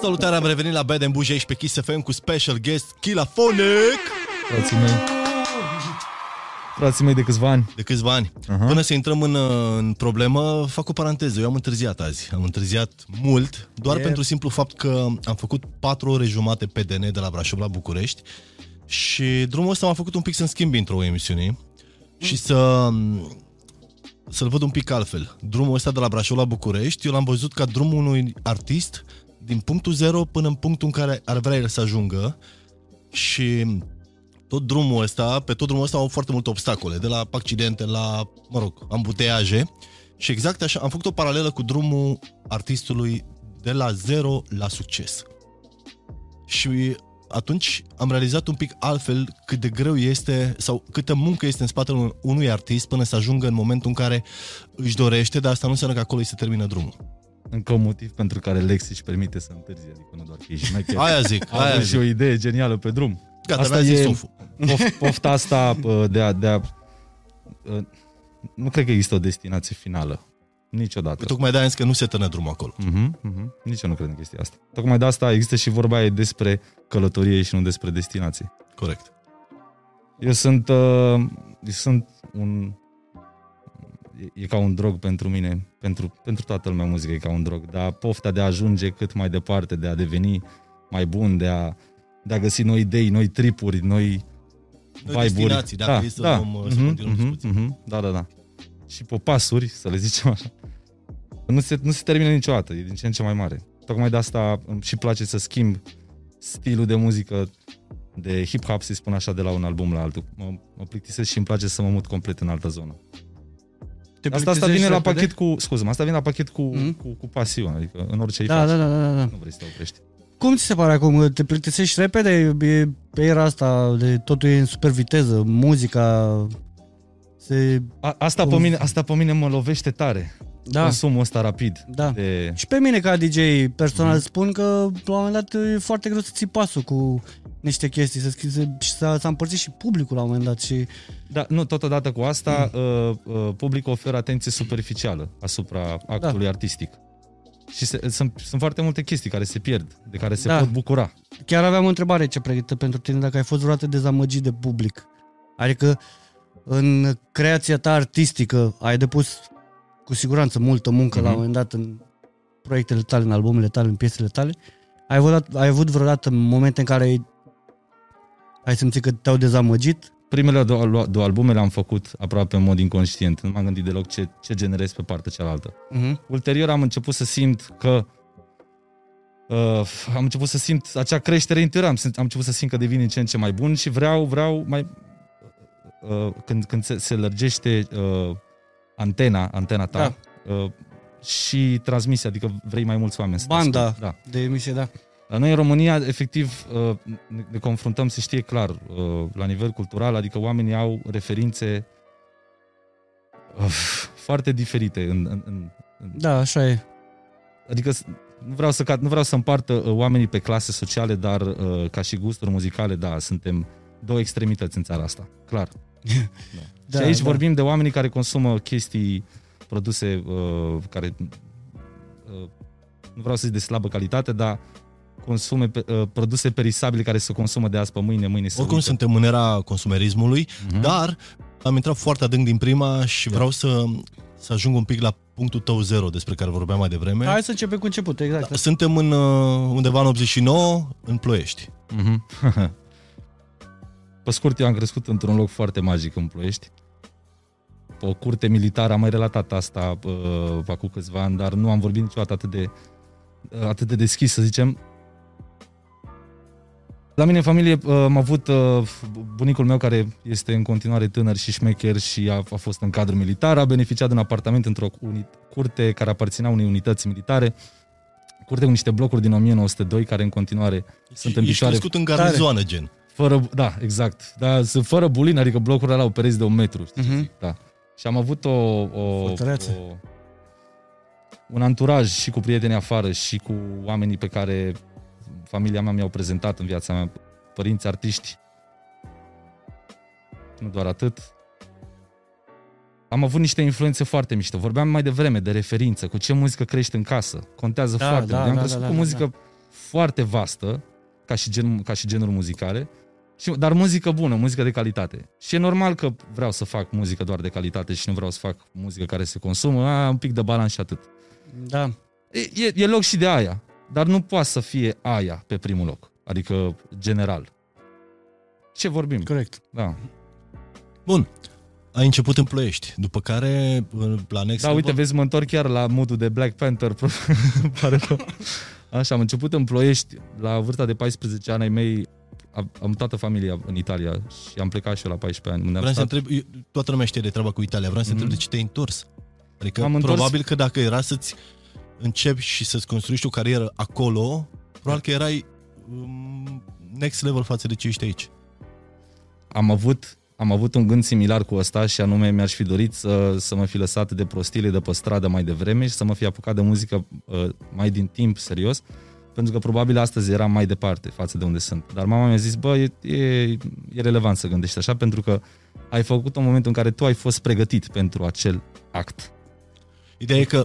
Salutare, am revenit la Bad Buja aici pe Kiss FM cu special guest Kilafonic Frații mei. Frații mei de câțiva ani. de câțiva ani. Uh-huh. Până să intrăm în, uh, în problemă, fac o paranteză. Eu am întârziat azi. Am întârziat mult, doar E- pentru simplu fapt că am făcut 4 ore jumate pe DN de la Brașov la București și drumul ăsta m-a făcut un pic să-mi schimb intro emisiunii și să să-l văd un pic altfel. Drumul ăsta de la Brașov la București, eu l-am văzut ca drumul unui artist din punctul zero până în punctul în care ar vrea el să ajungă și tot drumul ăsta, pe tot drumul ăsta au foarte multe obstacole, de la accidente la, mă rog, ambuteiaje. Și exact așa, am făcut o paralelă cu drumul artistului de la zero la succes. Și atunci am realizat un pic altfel cât de greu este sau câtă muncă este în spatele un- unui artist până să ajungă în momentul în care își dorește, dar asta nu înseamnă că acolo îi se termină drumul. Încă un motiv pentru care Lexi își permite să întârzi, adică nu doar că ești șmecher. Aia zic, A aia avut și zic. o idee genială pe drum. Gata, asta mi-a zis e- Sufu. Pof, pofta asta uh, de a, de a... uh, Nu cred că există o destinație finală. Niciodată. Tocmai de-aia am zis că nu se tănă drumul acolo. Uh-huh, uh-huh. Nici eu nu cred în chestia asta. Tocmai de asta există și vorba aia despre călătorie și nu despre destinație. Corect. Eu sunt, uh, eu sunt un... E, e ca un drog pentru mine, pentru, pentru toată lumea muzică e ca un drog, dar pofta de a ajunge cât mai departe, de a deveni mai bun, de a, de a găsi noi idei, noi tripuri, noi Noi destinații, dacă e să luăm, uh, să Mhm, continuăm mhm, discuția. mhm. Da, da, da. Și pe pasuri, să le zicem așa. Nu se, nu se termină niciodată, e din ce în ce mai mare. Tocmai de asta îmi și place să schimb stilul de muzică de hip-hop, să spun așa, de la un album la altul. Mă, mă plictisesc și îmi place să mă mut complet în altă zonă. Te Asta, asta plictisești vine la repede? pachet cu, scuze asta vine la pachet cu, Mhm. cu, cu pasiune, adică în orice îi Da, faci. da, da, da, da. Nu vrei să te oprești. Cum ți se pare acum? Te plictisești repede? E pe era asta de totul e în super viteză, muzica se... A, asta, pe Cum- mine, asta pe mine mă lovește tare. Da, Consumul ăsta rapid. da. De... Și pe mine ca DJ personal Mhm. spun că la un moment dat e foarte greu să ții pasul cu niște chestii, să schize, și s-a, s-a împărțit și publicul la un moment dat și Da, nu, totodată cu asta, uh, uh, publicul oferă atenție superficială asupra actului artistic. Și se, sunt, sunt foarte multe chestii care se pierd, de care se Da. pot bucura. chiar aveam o întrebare ce pregătită pentru tine, dacă ai fost vreodată dezamăgit de public. Adică în creația ta artistică ai depus cu siguranță multă muncă mm-hmm. la un Mhm. moment dat în proiectele tale, în albumele tale, în piesele tale. Ai avut, ai avut vreodată momente în care ai, ai simțit că te-au dezamăgit? Primele două, două albume le-am făcut aproape în mod inconștient. Nu m-am gândit deloc ce, ce generez pe partea cealaltă. Mm-hmm. Ulterior am început să simt că uh, am început să simt acea creștere interioară, am, am început să simt că devin din ce în ce mai bun și vreau, vreau mai uh, când, când se, se lărgește uh, antena, antena ta uh, și transmisia, adică vrei mai mulți oameni să te Banda asculte. Da. de emisie, da. La noi în România, efectiv, uh, ne- ne confruntăm, se știe clar, uh, la nivel cultural, adică oamenii au referințe uh, foarte diferite în, în, în, în Da, așa e. Adică s- nu vreau să, cad- nu vreau să împartă uh, oamenii pe clase sociale, dar uh, ca și gusturi muzicale, da, suntem două extremități în țara asta, clar. Da. Da, și aici da. vorbim de oamenii care consumă chestii produse uh, care uh, nu vreau să zic de slabă calitate, dar consume pe- uh, produse perisabile care se consumă de azi pe mâine, mâine se Oricum uită. suntem în era consumerismului, Mhm. dar am intrat foarte adânc din prima și Da. vreau să, să ajung un pic la punctul tău zero despre care vorbeam mai devreme. Hai să începem cu început, exact. Da, Suntem în, uh, undeva în 89, în Ploiești. Mhm. Pe scurt, eu am crescut într-un loc foarte magic în Ploiești. Pe o curte militară, am mai relatat asta uh, acum câțiva ani, dar nu am vorbit niciodată atât de, uh, atât de deschis, să zicem. La mine în familie uh, am avut uh, bunicul meu care este în continuare tânăr și șmecher și a, a fost în cadru militar, a beneficiat de un apartament într-o uni- curte care aparținea unei unități militare, curte cu niște blocuri din 1902 care în continuare sunt în Ești picioare crescut în garnizoană, gen. fără, da, exact. Da, sunt fără bulin, adică blocurile alea au pereți de un metru, știi ce Mhm. zic? Da. Și am avut o, o, Fortăreață. o, un anturaj și cu prieteni afară și cu oamenii pe care familia mea mi-au prezentat în viața mea, părinți artiști. Nu doar atât. Am avut niște influențe foarte mișto. Vorbeam mai devreme de referință, cu ce muzică crești în casă. Contează Da, foarte da, mult. Eu am da, crescut da, cu da, muzică foarte vastă, ca și, gen, ca și genuri muzicale, și, dar muzică bună, muzică de calitate. Și e normal că vreau să fac muzică doar de calitate și nu vreau să fac muzică care se consumă, a, un pic de balans și atât. Da. E, e, e loc și de aia, dar nu poate să fie aia pe primul loc, adică general. Ce vorbim? Corect. Da. Bun. Ai început în Ploiești, după care la Next Da, Level- uite, vezi, mă întorc chiar la modul de Black Panther. Pare rău. Așa, am început în Ploiești, la vârsta de 14 ani ai mei, am, am toată familia în Italia și am plecat și eu la 14 ani. Unde am Vreau să stat. întreb, eu- toată lumea știe de treaba cu Italia, vreau să Mhm. întreb de ce te-ai întors. Adică M-am întors- probabil că dacă era să-ți începi și să-ți construiești o carieră acolo, probabil că erai um, next level față de ce ești aici. am avut, am avut un gând similar cu ăsta și anume mi-aș fi dorit să, să mă fi lăsat de prostile de pe stradă mai devreme și să mă fi apucat de muzică uh, mai din timp, serios, pentru că probabil astăzi eram mai departe față de unde sunt. Dar mama mi-a zis, bă, e, e, e relevant să gândești așa, pentru că ai făcut un moment în care tu ai fost pregătit pentru acel act. Ideea e că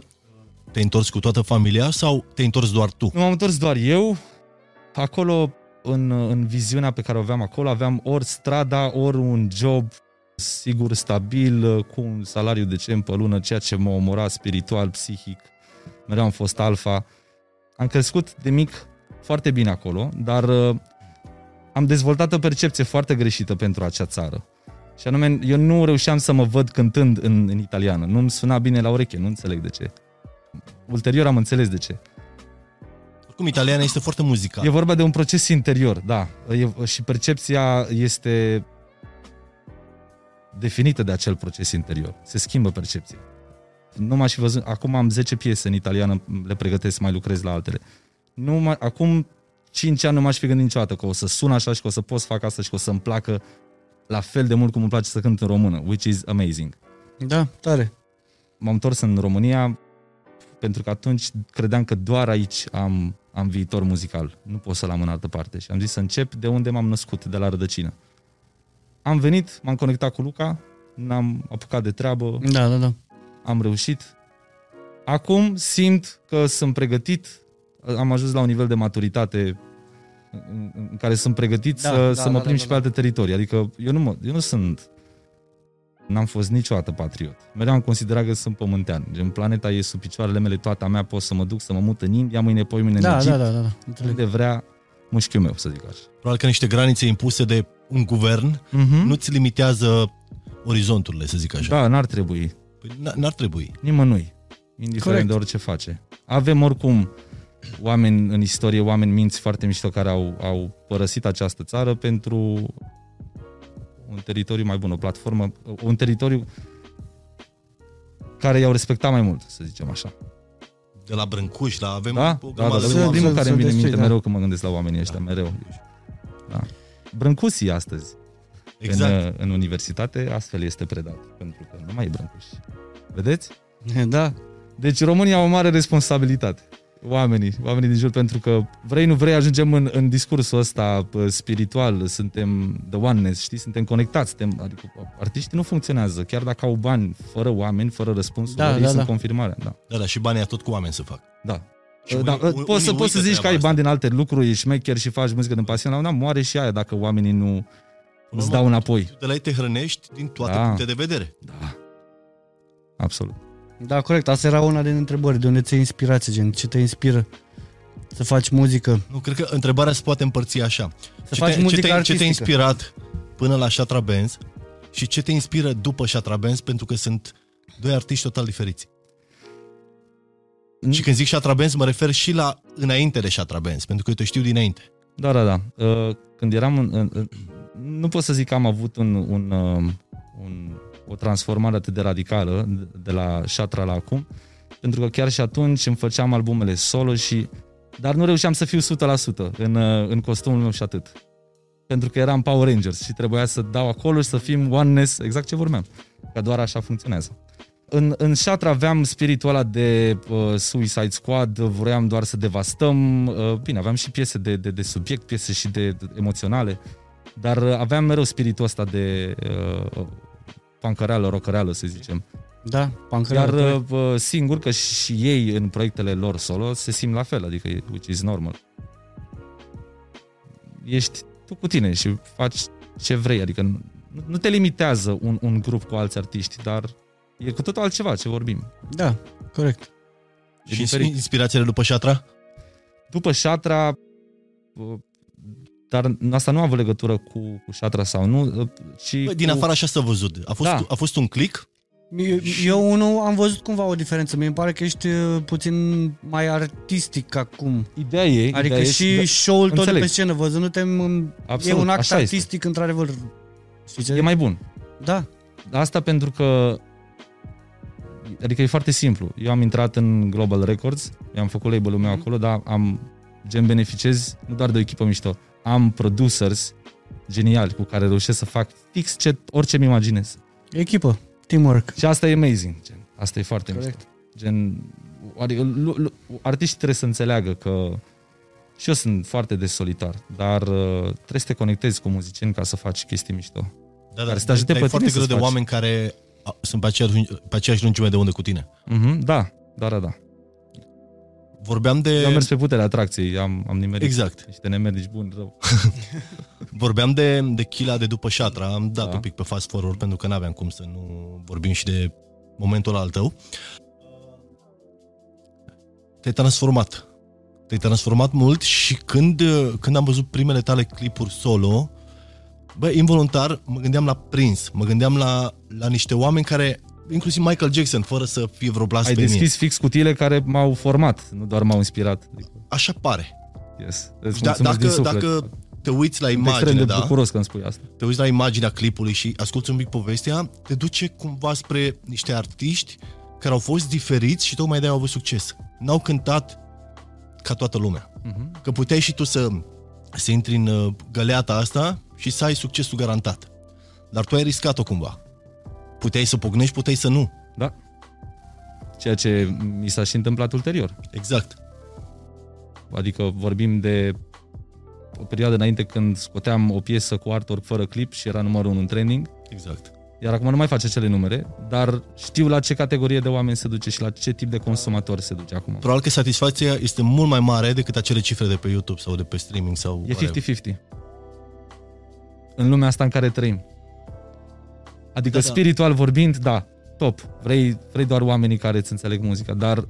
te-ai întors cu toată familia sau te-ai întors doar tu? Nu m-am întors doar eu. Acolo, în, în viziunea pe care o aveam acolo, aveam ori strada, ori un job sigur, stabil, cu un salariu decent pe lună, ceea ce mă omora spiritual, psihic. Mereu am fost alfa. Am crescut de mic foarte bine acolo, dar uh, am dezvoltat o percepție foarte greșită pentru acea țară. Și anume, eu nu reușeam să mă văd cântând în, în italiană. Nu-mi suna bine la ureche, nu înțeleg de ce. Ulterior am înțeles de ce. Oricum, italiana este foarte muzicală. E vorba de un proces interior, da. E, și percepția este definită de acel proces interior. Se schimbă percepția. Nu m-aș fi văzut, acum am 10 piese în italiană, le pregătesc, mai lucrez la altele. Nu m- acum 5 ani nu m-aș fi gândit niciodată că o să sun așa și că o să pot să fac asta și că o să-mi placă la fel de mult cum îmi place să cânt în română, which is amazing. Da, tare. M-am întors în România pentru că atunci credeam că doar aici am, am viitor muzical. Nu pot să-l am în altă parte. Și am zis să încep de unde m-am născut, de la rădăcină. Am venit, m-am conectat cu Luca, n-am apucat de treabă, Da, da, da. am reușit. Acum simt că sunt pregătit, am ajuns la un nivel de maturitate în, în care sunt pregătit Da, să, da, să mă da, plimb da, și da. pe alte teritorii. Adică eu nu, mă, eu nu sunt N-am fost niciodată patriot. Mereu am considerat că sunt pământean. Gen, planeta e sub picioarele mele, toată a mea, pot să mă duc să mă mut în India, mâine, poi mâine în Da, Egipt, da, da, da, da. Înțeleg. unde vrea mușchiul meu, să zic așa. Probabil că niște granițe impuse de un guvern Mm-hmm. nu-ți limitează orizonturile, să zic așa. Da, n-ar trebui. Păi n- n-ar trebui. Nimănui. Indiferent Corect. de orice face. Avem oricum oameni în istorie, oameni minți foarte mișto care au, au părăsit această țară pentru un teritoriu mai bun, o platformă, un teritoriu care i-au respectat mai mult, să zicem așa. De la Brâncuș, la avem Da? o Da, da, grămadă da, de să- oameni. primul să- care să îmi vine în minte destui, da. mereu când mă gândesc la oamenii ăștia, mereu. Da. Brâncusii astăzi, Exact. în, în universitate, astfel este predat, pentru că nu mai e Brâncuși. Vedeți? Da. Deci România au o mare responsabilitate. Oamenii, oamenii din jur, pentru că vrei, nu vrei, ajungem în, în discursul ăsta pă, spiritual, suntem the oneness, știi, suntem conectați, suntem, adică artiștii nu funcționează, chiar dacă au bani, fără oameni, fără răspunsuri, Da, ei da, sunt da. confirmarea, da. Da, da, și banii tot cu oameni să fac. Da. Și da, unii- poți, să, unii poți să uită zici că ai treaba bani din alte lucruri, ești șmecher și faci muzică din pasiune, dar moare și aia dacă oamenii nu Până îți la dau urmă, înapoi. Tu de la ei te hrănești din toate Da. puncte de vedere. Da. Absolut. Da, corect. Asta era una din întrebări. De unde ți inspirație, gen? Ce te inspiră să faci muzică? Nu, cred că întrebarea se poate împărți așa. Să ce, faci te, ce, muzică te, ce te-a artistică. inspirat până la Shatra Benz și ce te inspiră după Shatra Benz pentru că sunt doi artiști total diferiți. Și când zic Shatra Benz mă refer și la înainte de Shatra Benz, pentru că eu te știu dinainte. Da, da, da. Uh, Când eram în, în, în- nu pot să zic că am avut un, un, uh, un, o transformare atât de radicală de- de la Shatra la acum, pentru că chiar și atunci îmi făceam albumele solo și dar nu reușeam să fiu 100% în, uh, în costumul meu și atât. Pentru că eram Power Rangers și trebuia să dau acolo și să fim oneness, exact ce vorbeam. Că doar așa funcționează. În, în Shatra aveam spiritul ăla de uh, Suicide Squad, vroiam doar să devastăm. Uh, bine, aveam și piese de, de, de subiect, piese și de, de emoționale, dar uh, aveam mereu spiritul ăsta de uh, pancăreală, rocăreală, să zicem. Da, pancără. Iar uh, singur că și ei în proiectele lor solo se simt la fel, adică e- which is normal. ești tu cu tine și faci ce vrei, adică nu, nu te limitează un, un grup cu alți artiști, dar e cu totul altceva ce vorbim. Da, corect. E Și diferit. inspirațiile după Șatra? După Șatra, uh, dar asta nu a avut legătură cu, cu Șatra sau nu, uh, ci Bă, din cu, afară așa s-a văzut. A fost, Da. a fost un click? Eu, eu unul am văzut cumva o diferență. Mie îmi pare că ești uh, puțin mai artistic acum. Ideea e, Adică ideea și e, show-ul tot de înțeleg. pe scenă, văzându-te, în- e Absolut, un act așa este. artistic într-adevăr. Știi ce? e mai bun. Da, Asta pentru că adică e foarte simplu. Eu am intrat în Global Records, eu am făcut label-ul meu Mhm. acolo, dar am gen beneficiez nu doar de o echipă mișto, am producers geniali cu care reușesc să fac fix ce, orice mi imaginez. echipă, teamwork. Și asta e amazing, gen. Asta e foarte Corect. mișto. Gen, adică, lu, lu, artiștii trebuie să înțeleagă că și eu sunt foarte de solitar, dar uh, trebuie să te conectezi cu muzicieni ca să faci chestii mișto. Da, Care să te ajute dar pe e foarte tine greu de să-ți faci. oameni care a, sunt pe aceeași, pe aceeași lungime de undă cu tine. Mm-hmm, da, da, da, da. Vorbeam de... Eu am mers pe puterea atracției, am, am nimerit Exact. niște nemernici buni, rău. Vorbeam de, de Chila de după Șatra, am dat Da. un pic pe fast forward pentru că n-aveam cum să nu vorbim și de momentul al tău. Te-ai transformat. Te-ai transformat mult și când, când am văzut primele tale clipuri solo, bă, involuntar mă gândeam la Prince, mă gândeam la, la niște oameni care, inclusiv Michael Jackson, fără să fie vreo Ai blasfemie. deschis fix cutiile care m-au format, nu doar m-au inspirat. Adică, Așa pare. yes. Îți Da, mulțumesc din dacă, suflet. dacă te uiți la Sunt extrem imagine, de da? bucuros că îmi spui asta. te uiți la imaginea clipului și asculti un pic povestea, te duce cumva spre niște artiști care au fost diferiți și tocmai de-aia au avut succes. N-au cântat ca toată lumea. Mhm. Că puteai și tu să, să intri în uh, găleata asta și să ai succesul garantat. Dar tu ai riscat-o cumva. Puteai să pognești, puteai să nu. Da. Ceea ce mi s-a și întâmplat ulterior. Exact. Adică vorbim de o perioadă înainte când scoteam o piesă cu artwork fără clip și era numărul 1 în trending, Exact. iar acum nu mai face acele numere, dar știu la ce categorie de oameni se duce și la ce tip de consumator se duce acum. Probabil că satisfacția este mult mai mare decât acele cifre de pe YouTube sau de pe streaming sau... E whatever. 50-50. În lumea asta în care trăim. Adică Da, da, da. spiritual vorbind, da, top. Vrei, vrei doar oamenii care îți înțeleg muzica, dar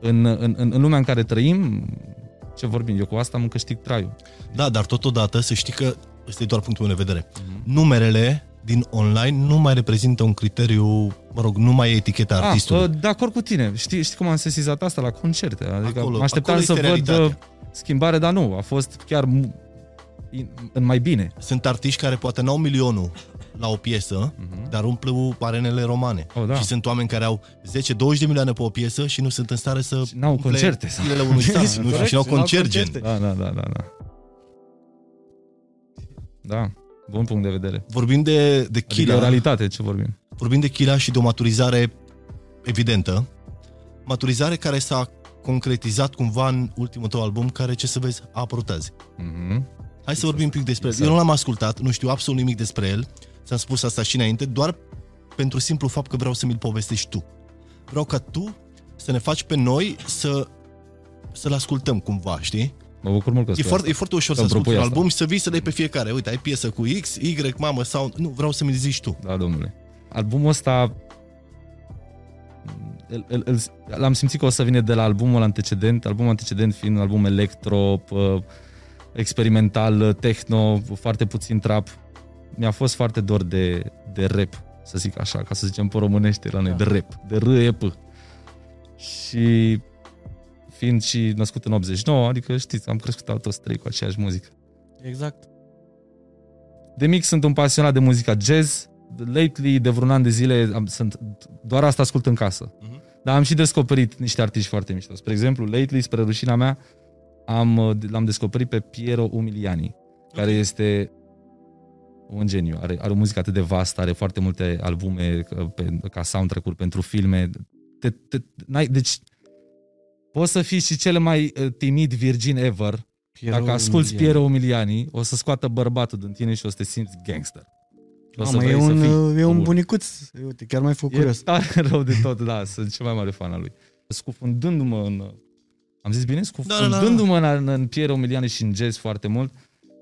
în, în, în, în lumea în care trăim, ce vorbim, eu cu asta mă câștig traiul. Da, dar totodată să știi că ăsta e doar punctul meu de vedere. Mhm. Numerele din online nu mai reprezintă un criteriu, mă rog, nu mai e eticheta Ah, artistului. uh, de acord cu tine. Știi, știi cum am sesizat asta la concerte? Adică Acolo- mă așteptam acolo să este văd realitatea. uh, schimbare, dar nu. A fost chiar mu- in- în mai bine. Sunt artiști care poate n-au milionul la o piesă, Mhm. dar umplu arenele romane. Oh, da. Și sunt oameni care au 10-20 de milioane pe o piesă și nu sunt în stare să Și n-au umple concerte. zilele unui stat. nu știu, Corect, și n-au și n-au concert gen. concerte. Da, da, da, da, da. Da, bun punct de vedere. Vorbim de, de Adică e Chila, o realitate ce vorbim. vorbim de Chila și de o maturizare evidentă. Maturizare care s-a concretizat cumva în ultimul tău album, care, ce să vezi, a apărut azi. Mhm. Hai să vorbim un pic despre el. Exact. Eu nu l-am ascultat, nu știu absolut nimic despre el. Ți-am spus asta și înainte, doar pentru simplu fapt că vreau să mi-l povestești tu. Vreau ca tu să ne faci pe noi să să-l ascultăm cumva, știi? Mă bucur mult că E spui foarte, e asta. foarte ușor să Să-mi asculti un propui asta. album și să vii să dai pe fiecare. Uite, ai piesă cu X, Y, mamă sau... Nu, vreau să mi-l zici tu. Da, domnule. Albumul ăsta îl, îl, îl, l-am simțit că o să vină de la albumul antecedent, albumul antecedent fiind un album electro, p- experimental, techno, foarte puțin trap. Mi-a fost foarte dor de, de rap, să zic așa, ca să zicem pe românește la noi, Da. de rap, de R-E-P. Și fiind și născut în 89, adică știți, am crescut toți trei cu aceeași muzică. Exact. De mic sunt un pasionat de muzica jazz. Lately, de vreun an de zile, am, sunt, doar asta ascult în casă. Mhm. Dar am și descoperit niște artiști foarte mișto. Spre exemplu, lately, spre rușina mea, am, uh, l-am descoperit pe Piero Umiliani, care este un geniu. Are, are o muzică atât de vastă, are foarte multe albume uh, pe, ca soundtrack-uri pentru filme. Te, te, n-ai, deci, poți să fii și cel mai uh, timid virgin ever, Piero dacă asculti Umiliani. Piero Umiliani, o să scoată bărbatul din tine și o să te simți gangster. Și o să Mamă, e vrei să un, fii uh, e un comun. bunicuț. Uite, chiar mai făcut E curios. tare rău de tot, da, sunt cel mai mare fan al lui. Scufundându-mă în Am zis bine? Da, da, da. Scufundându-mă în, în Piero Miliane și în jazz foarte mult,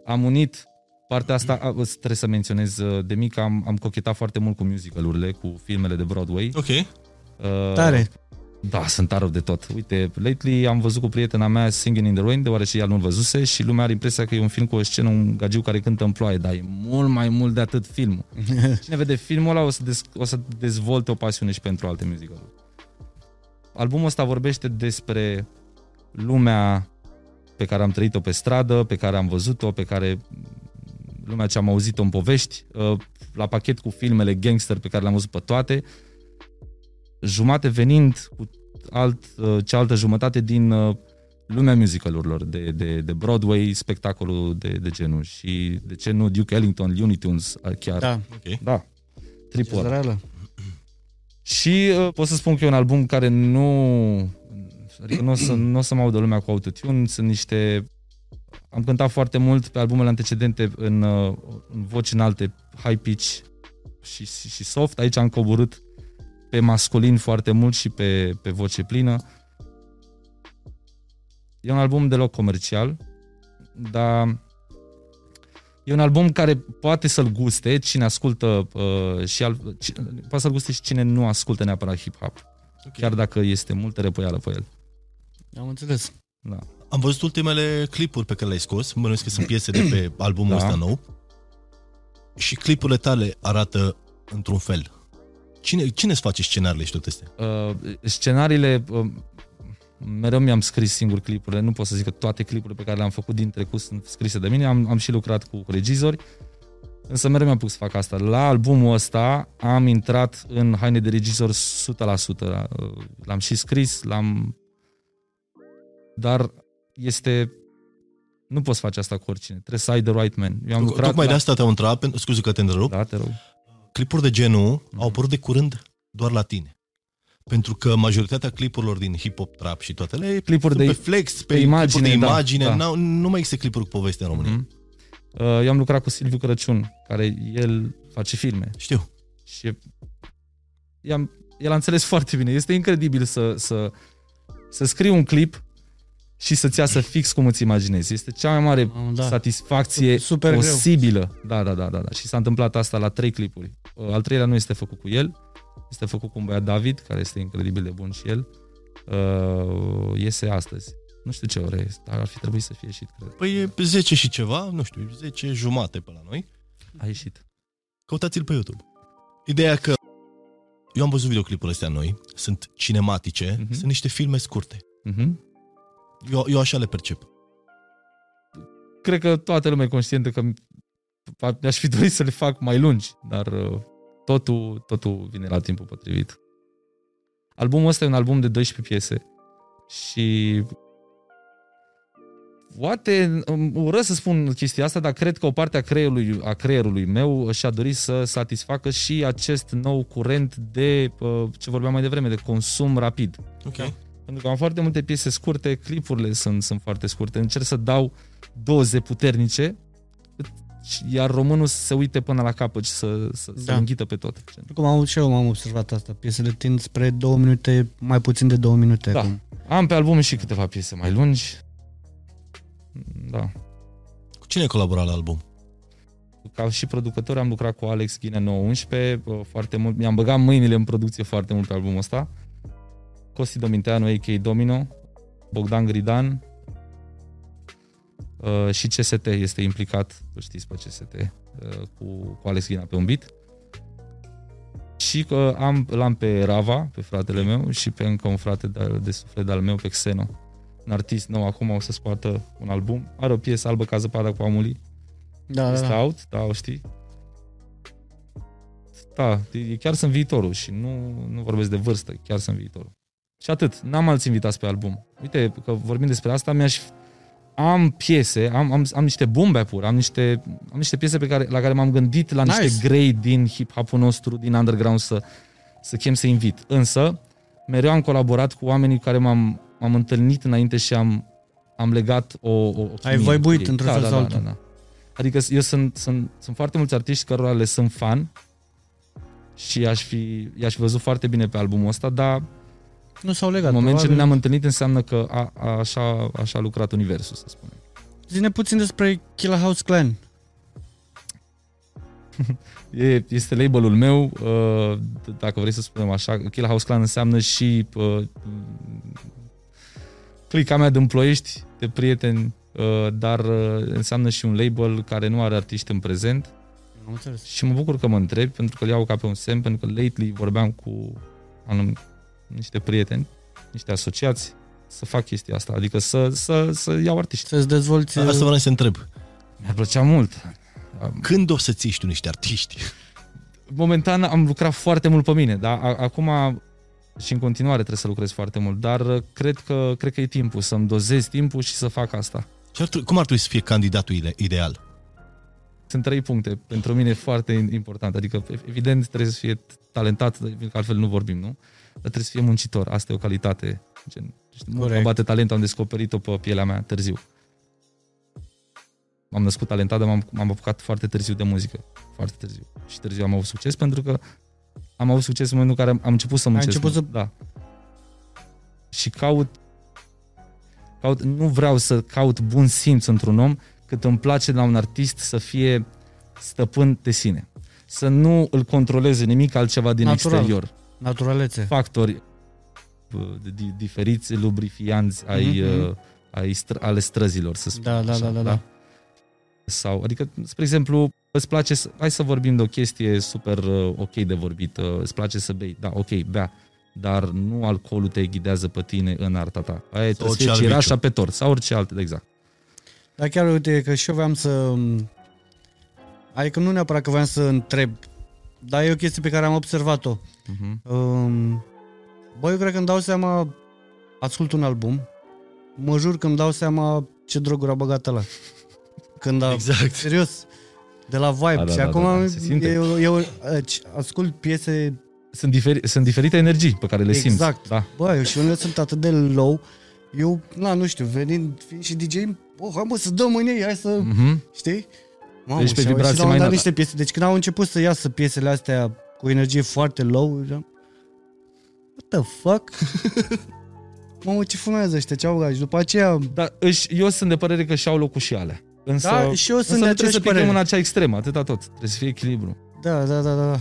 am unit partea asta, a, trebuie să menționez, uh, de mic am, am cochetat foarte mult cu musicalurile, cu filmele de Broadway. Ok. Uh, Tare. Da, sunt tare de tot. Uite, lately am văzut cu prietena mea Singing in the Rain, deoarece ea nu-l văzuse și lumea are impresia că e un film cu o scenă, un gagiu care cântă în ploaie, dar e mult mai mult de atât filmul. Cine vede filmul ăla o să, dez, o să dezvolte o pasiune și pentru alte musicaluri. Albumul ăsta vorbește despre lumea pe care am trăit-o pe stradă, pe care am văzut-o, pe care lumea ce am auzit-o în povești, uh, la pachet cu filmele gangster pe care le-am văzut pe toate, jumate venind cu alt, uh, cealaltă jumătate din uh, lumea musicalurilor, de, de, de Broadway, spectacolul de, de genul și de ce nu Duke Ellington, Looney Tunes, chiar. Da. Ok. Da. Tripul ăla. Izraelă. Și uh, pot să spun că e un album care nu... Adică nu o să, nu o să mă audă lumea cu autotune, sunt niște... Am cântat foarte mult pe albumele antecedente în, uh, în voci înalte, high pitch și, și, și soft. Aici am coborât pe masculin foarte mult și pe, pe voce plină. E un album deloc comercial, dar e un album care poate să-l guste cine ascultă uh, și al, ci, poate să-l guste și cine nu ascultă neapărat hip-hop. Ok. Chiar dacă este multă răpăială pe el. Am înțeles. Da. Am văzut ultimele clipuri pe care le-ai scos, mă că sunt piese de pe albumul Da. ăsta nou. Și clipurile tale arată într-un fel. Cine, cine îți face scenariile și toate astea? Uh, scenariile, uh, mereu mi-am scris singur clipurile, nu pot să zic că toate clipurile pe care le-am făcut din trecut sunt scrise de mine, am, am și lucrat cu regizori, însă mereu mi-am pus să fac asta. La albumul ăsta am intrat în haine de regizor 100%, uh, l-am și scris, l-am... Dar este... Nu poți face asta cu oricine, trebuie să ai the right man. Eu am lucrat Tocmai la... de asta te-am întrebat, pentru- scuze că te întrerup. Da, te rog. Clipuri de genul Mhm. au apărut de curând doar la tine. Pentru că majoritatea clipurilor din hip-hop, trap și toate le Clipuri sunt de- pe flex, pe, pe imagine, imagine, de da, imagine. da. N-au- Nu mai există clipuri cu poveste în România. Mhm. Uh, Eu am lucrat cu Silviu Crăciun, care el face filme Știu. și e- i-am, el a înțeles foarte bine. Este incredibil să, să, să scrii un clip și să-ți iasă fix cum îți imaginezi. Este cea mai mare Am, da. satisfacție Super greu. posibilă. Da, da, da, da, da. Și s-a întâmplat asta la trei clipuri. Uh, Al treilea nu este făcut cu el, este făcut cu un băiat David, care este incredibil de bun și el. Uh, iese astăzi. Nu știu ce ore este, dar ar fi trebuit să fie ieșit, cred. Păi e 10 și ceva, nu știu, 10 jumate pe la noi. A ieșit. Căutați-l pe YouTube. Ideea că eu am văzut videoclipurile astea noi, sunt cinematice, Mhm. sunt niște filme scurte. Uh-huh. Eu, eu așa le percep. cred că toată lumea e conștientă că mi-aș fi dorit să le fac mai lungi, dar uh, totul, totul vine la timpul potrivit. Albumul ăsta e un album de 12 piese și poate îmi urăsc să spun chestia asta, dar cred că o parte a creierului, a creierului meu și-a dorit să satisfacă și acest nou curent de, uh, ce vorbeam mai devreme, de consum rapid. Ok. Pentru că am foarte multe piese scurte, clipurile sunt, sunt foarte scurte. Încerc să dau doze puternice, iar românul să se uite până la capăt și să, să, da. să Da. înghită pe tot. Cum am și eu am observat asta. Piesele tind spre două minute, mai puțin de două minute. Da. acum. Am pe album și câteva piese mai lungi. Da. Cu cine ai colaborat la album? Ca și producător am lucrat cu Alex Ghinea 911 bă, foarte mult. Mi-am băgat mâinile în producție foarte mult pe albumul ăsta. Costi Dominteanu, a.k.a. Domino, Bogdan Gridan uh, și CST este implicat, îl știți pe CST, uh, cu, cu Alex Ghina pe un beat. Și că am, l-am pe Rava, pe fratele meu, și pe încă un frate de, de suflet de-al meu, pe Xeno. Un artist nou, acum o să scoată un album. Are o piesă albă ca zăpada cu Amuli. Da, Este da, da. out, da, o știi? Da, e- chiar sunt viitorul și nu, nu vorbesc de vârstă, chiar sunt viitorul. Și atât, n-am alți invitați pe album. Uite, că vorbim despre asta, mi-aș... Am piese, am, am, am niște boom pur am niște, am niște piese pe care, la care m-am gândit la niște Nice. grei din hip-hop-ul nostru, din underground să, să chem să invit. Însă, mereu am colaborat cu oamenii cu care m-am, m-am întâlnit înainte și am, am legat o, o, o Ai chimie vibuit cu ei. într-un da, fel da, sau da, altul. da, da. Adică eu sunt, sunt, sunt foarte mulți artiști cărora le sunt fan și aș fi, i-aș fi văzut foarte bine pe albumul ăsta, dar Nu s-au legat. În moment ce probabil. ne-am întâlnit înseamnă că a, a, așa, așa a lucrat universul, să spunem. Zine puțin despre Killer House Clan. E, este labelul meu, uh, d- dacă vrei să spunem așa, Kill House Clan înseamnă și uh, clica mea de împloiești, de prieteni, uh, dar uh, înseamnă și un label care nu are artiști în prezent Am înțeles. și mă bucur că mă întrebi, pentru că îl iau ca pe un semn, pentru că lately vorbeam cu anum, niște prieteni, niște asociați, să fac chestia asta, adică să, să, să iau artiști. Să-ți dezvolți... Asta vreau să întreb. Mi-ar plăcea mult. Când o să ții tu niște artiști? momentan am lucrat foarte mult pe mine, dar a- acum și în continuare trebuie să lucrez foarte mult, dar uh, cred că, cred că e timpul să-mi dozez timpul și să fac asta. Și ar trebui- cum ar trebui să fie candidatul ide- ideal? Sunt trei puncte pentru mine foarte important, adică evident trebuie să fie talentat, pentru că altfel nu vorbim, nu? Dar trebuie să fie muncitor, asta e o calitate. Gen, știi, mult Corect. mă bate talentul, am descoperit-o pe pielea mea târziu. M-am născut talentat, dar m-am, m-am apucat foarte târziu de muzică. Foarte târziu. Și târziu am avut succes pentru că am avut succes în momentul în care am, am început să muncesc. început să- Da. Și caut caut, nu vreau să caut bun simț într-un om, cât îmi place la un artist să fie stăpân de sine. Să nu îl controleze nimic altceva din Natural. exterior. Naturalețe. Factori uh, di- diferiți, lubrifianți ai, Mhm, uh, ai str- ale străzilor, să spun Da, da, așa, da, da, da. Sau, adică, spre exemplu, îți place să, hai să vorbim de o chestie super uh, ok de vorbit, uh, îți place să bei, da, ok, bea, dar nu alcoolul te ghidează pe tine în arta ta. Aia e, trebuie să orice fie alt cireașa viciu. pe tort, sau orice alt, exact. Dar chiar uite că și eu voiam să... Adică nu neapărat că voiam să întreb, dar e o chestie pe care am observat-o. Uh-huh. Um, bă, eu cred că îmi dau seama, ascult un album, mă jur că îmi dau seama ce droguri a băgat ăla. Când a, Exact. serios, de la vibe. Da, da, și da, acum da, da, se simte. eu, eu deci, ascult piese, Sunt, diferi, sunt diferite energii pe care le simți. Exact. Da. bă, eu și unele sunt atât de low, eu, na, nu știu, venind, fiind și DJ, oh, hai mă să dăm în ei, hai să, Uh-huh. știi? Mamă, Deci pe și au vibrații ieșit la un mai moment dat înalte. niște piese. Deci când au început să iasă piesele astea cu energie foarte low, eram, what the fuck? Mamă, ce fumează ăștia, ce au băgat? Și după aceea, Dar își, eu sunt de părere că și-au locul și alea. Însă, Da, și eu însă sunt de nu trebuie aceeași să picăm părere. în acea extremă, atâta tot. Trebuie să fie echilibru. da, da, da, da, da.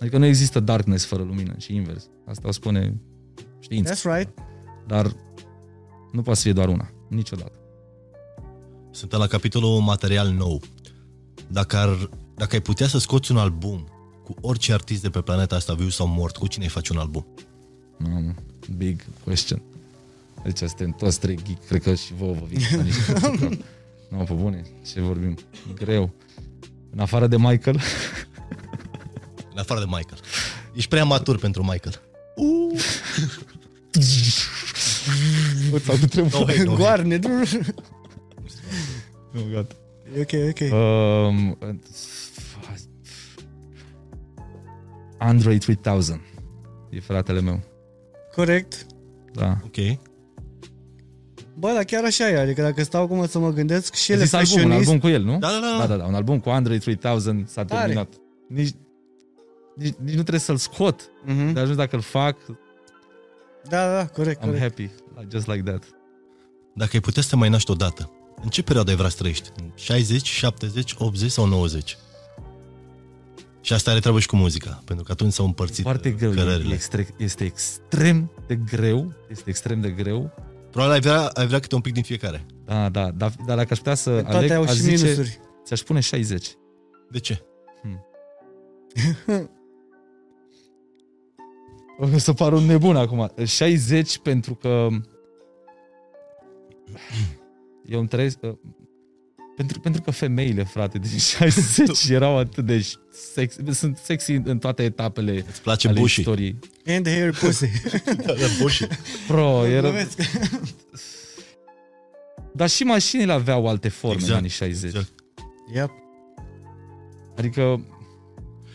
Adică nu există darkness fără lumină și invers. Asta o spune știința. That's right. Dar nu poate să fie doar una. Niciodată. Suntem la capitolul material nou. Dacă, ar, dacă ai putea să scoți un album cu orice artist de pe planeta asta, viu sau mort, cu cine ai face un album? Mamă, big question. Deci suntem toți trei geek, cred că și vouă vă vin la niște Nu, pe bune, ce vorbim? Greu. În afară de Michael, În afară de Michael. Ești prea matur pentru Michael. Îți au trebuie. No hate, no hate. Goarne, nu. Nu, gata. E ok, ok. Um, Android 3000 e fratele meu. Corect. Da. Ok. Bă, dar chiar așa e, adică dacă stau acum să mă gândesc și el Ai e zis album, un fashionist, album cu el, nu? Da, da, da. Da, da, da, un album cu Android 3000 s-a Tare. terminat. Nici, nici, nici nu trebuie să-l scot. Mhm. De ajuns dacă îl fac, Da, da, corect, I'm corect. happy. Like, just like that. Dacă ai putea să te mai naști odată, în ce perioadă ai vrea să trăiești? În 60, 70, 80 sau 90? Și asta are treabă și cu muzica, pentru că atunci s-au împărțit Foarte greu. E, cărările. e extre, este extrem de greu. Este extrem de greu. Probabil ai vrea, ai vrea câte un pic din fiecare. Da, da, dar, dar dacă aș putea să Toate aleg, au aș și zice, minusuri. ți-aș pune 60. De ce? O să par un nebun acum. 60 pentru că eu îmi trăiesc... uh, Pentru, pentru că femeile, frate, din 60 erau atât de sex, sunt sexy în toate etapele Îți place ale bușii? istoriei. And hair pussy. Da, da, bușii. Pro, era... Glumesc. Dar și mașinile aveau alte forme Exact, în anii 60. exact. Yep. Adică,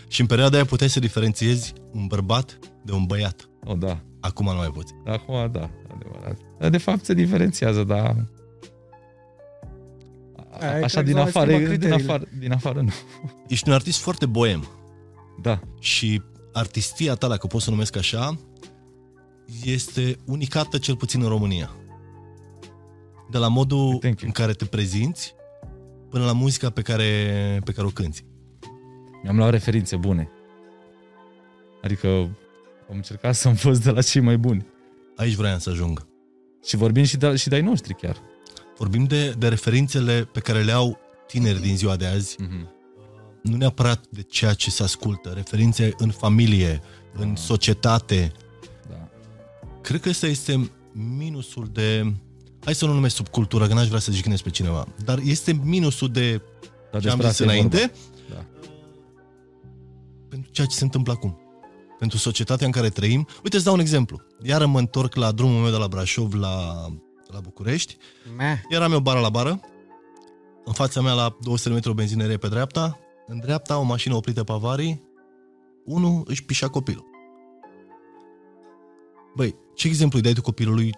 Și în perioada aia puteai să diferențiezi un bărbat de un băiat. oh, da, Acum nu mai poți. acum da, adevărat. Dar de fapt se diferențiază, dar... A- Aia e Așa că din s-au afară, schimbat din criteriile. afară, din afară nu. Ești un artist foarte boem Da, și artistia ta, dacă pot să o numesc așa, este unicată cel puțin în România. De la modul Thank you. în care te prezinți până la muzica pe care, pe care o cânti. Mi-am luat referințe bune. Adică am încercat să învăț de la cei mai buni. Aici vreau să ajung. Și vorbim și de, și de ai noștri chiar. Vorbim de, de referințele pe care le au tineri din ziua de azi, Mm-hmm. nu neapărat de ceea ce se ascultă, referințe în familie, în societate. Da. Cred că ăsta este minusul de... Hai să nu numesc subcultură, că n-aș vrea să jignesc pe cineva, dar este minusul de Dar ce am despre zis asta e înainte, vorba. Da. pentru ceea ce se întâmplă acum. Pentru societatea în care trăim. Uite, îți dau un exemplu. Iar mă întorc la drumul meu de la Brașov la, la București. Meh. Eram eu bară la bară. În fața mea, la 200 de metri, o benzinărie pe dreapta. În dreapta, o mașină oprită pe avarii. Unul își pișa copilul. Băi, ce exemplu îi dai tu copilului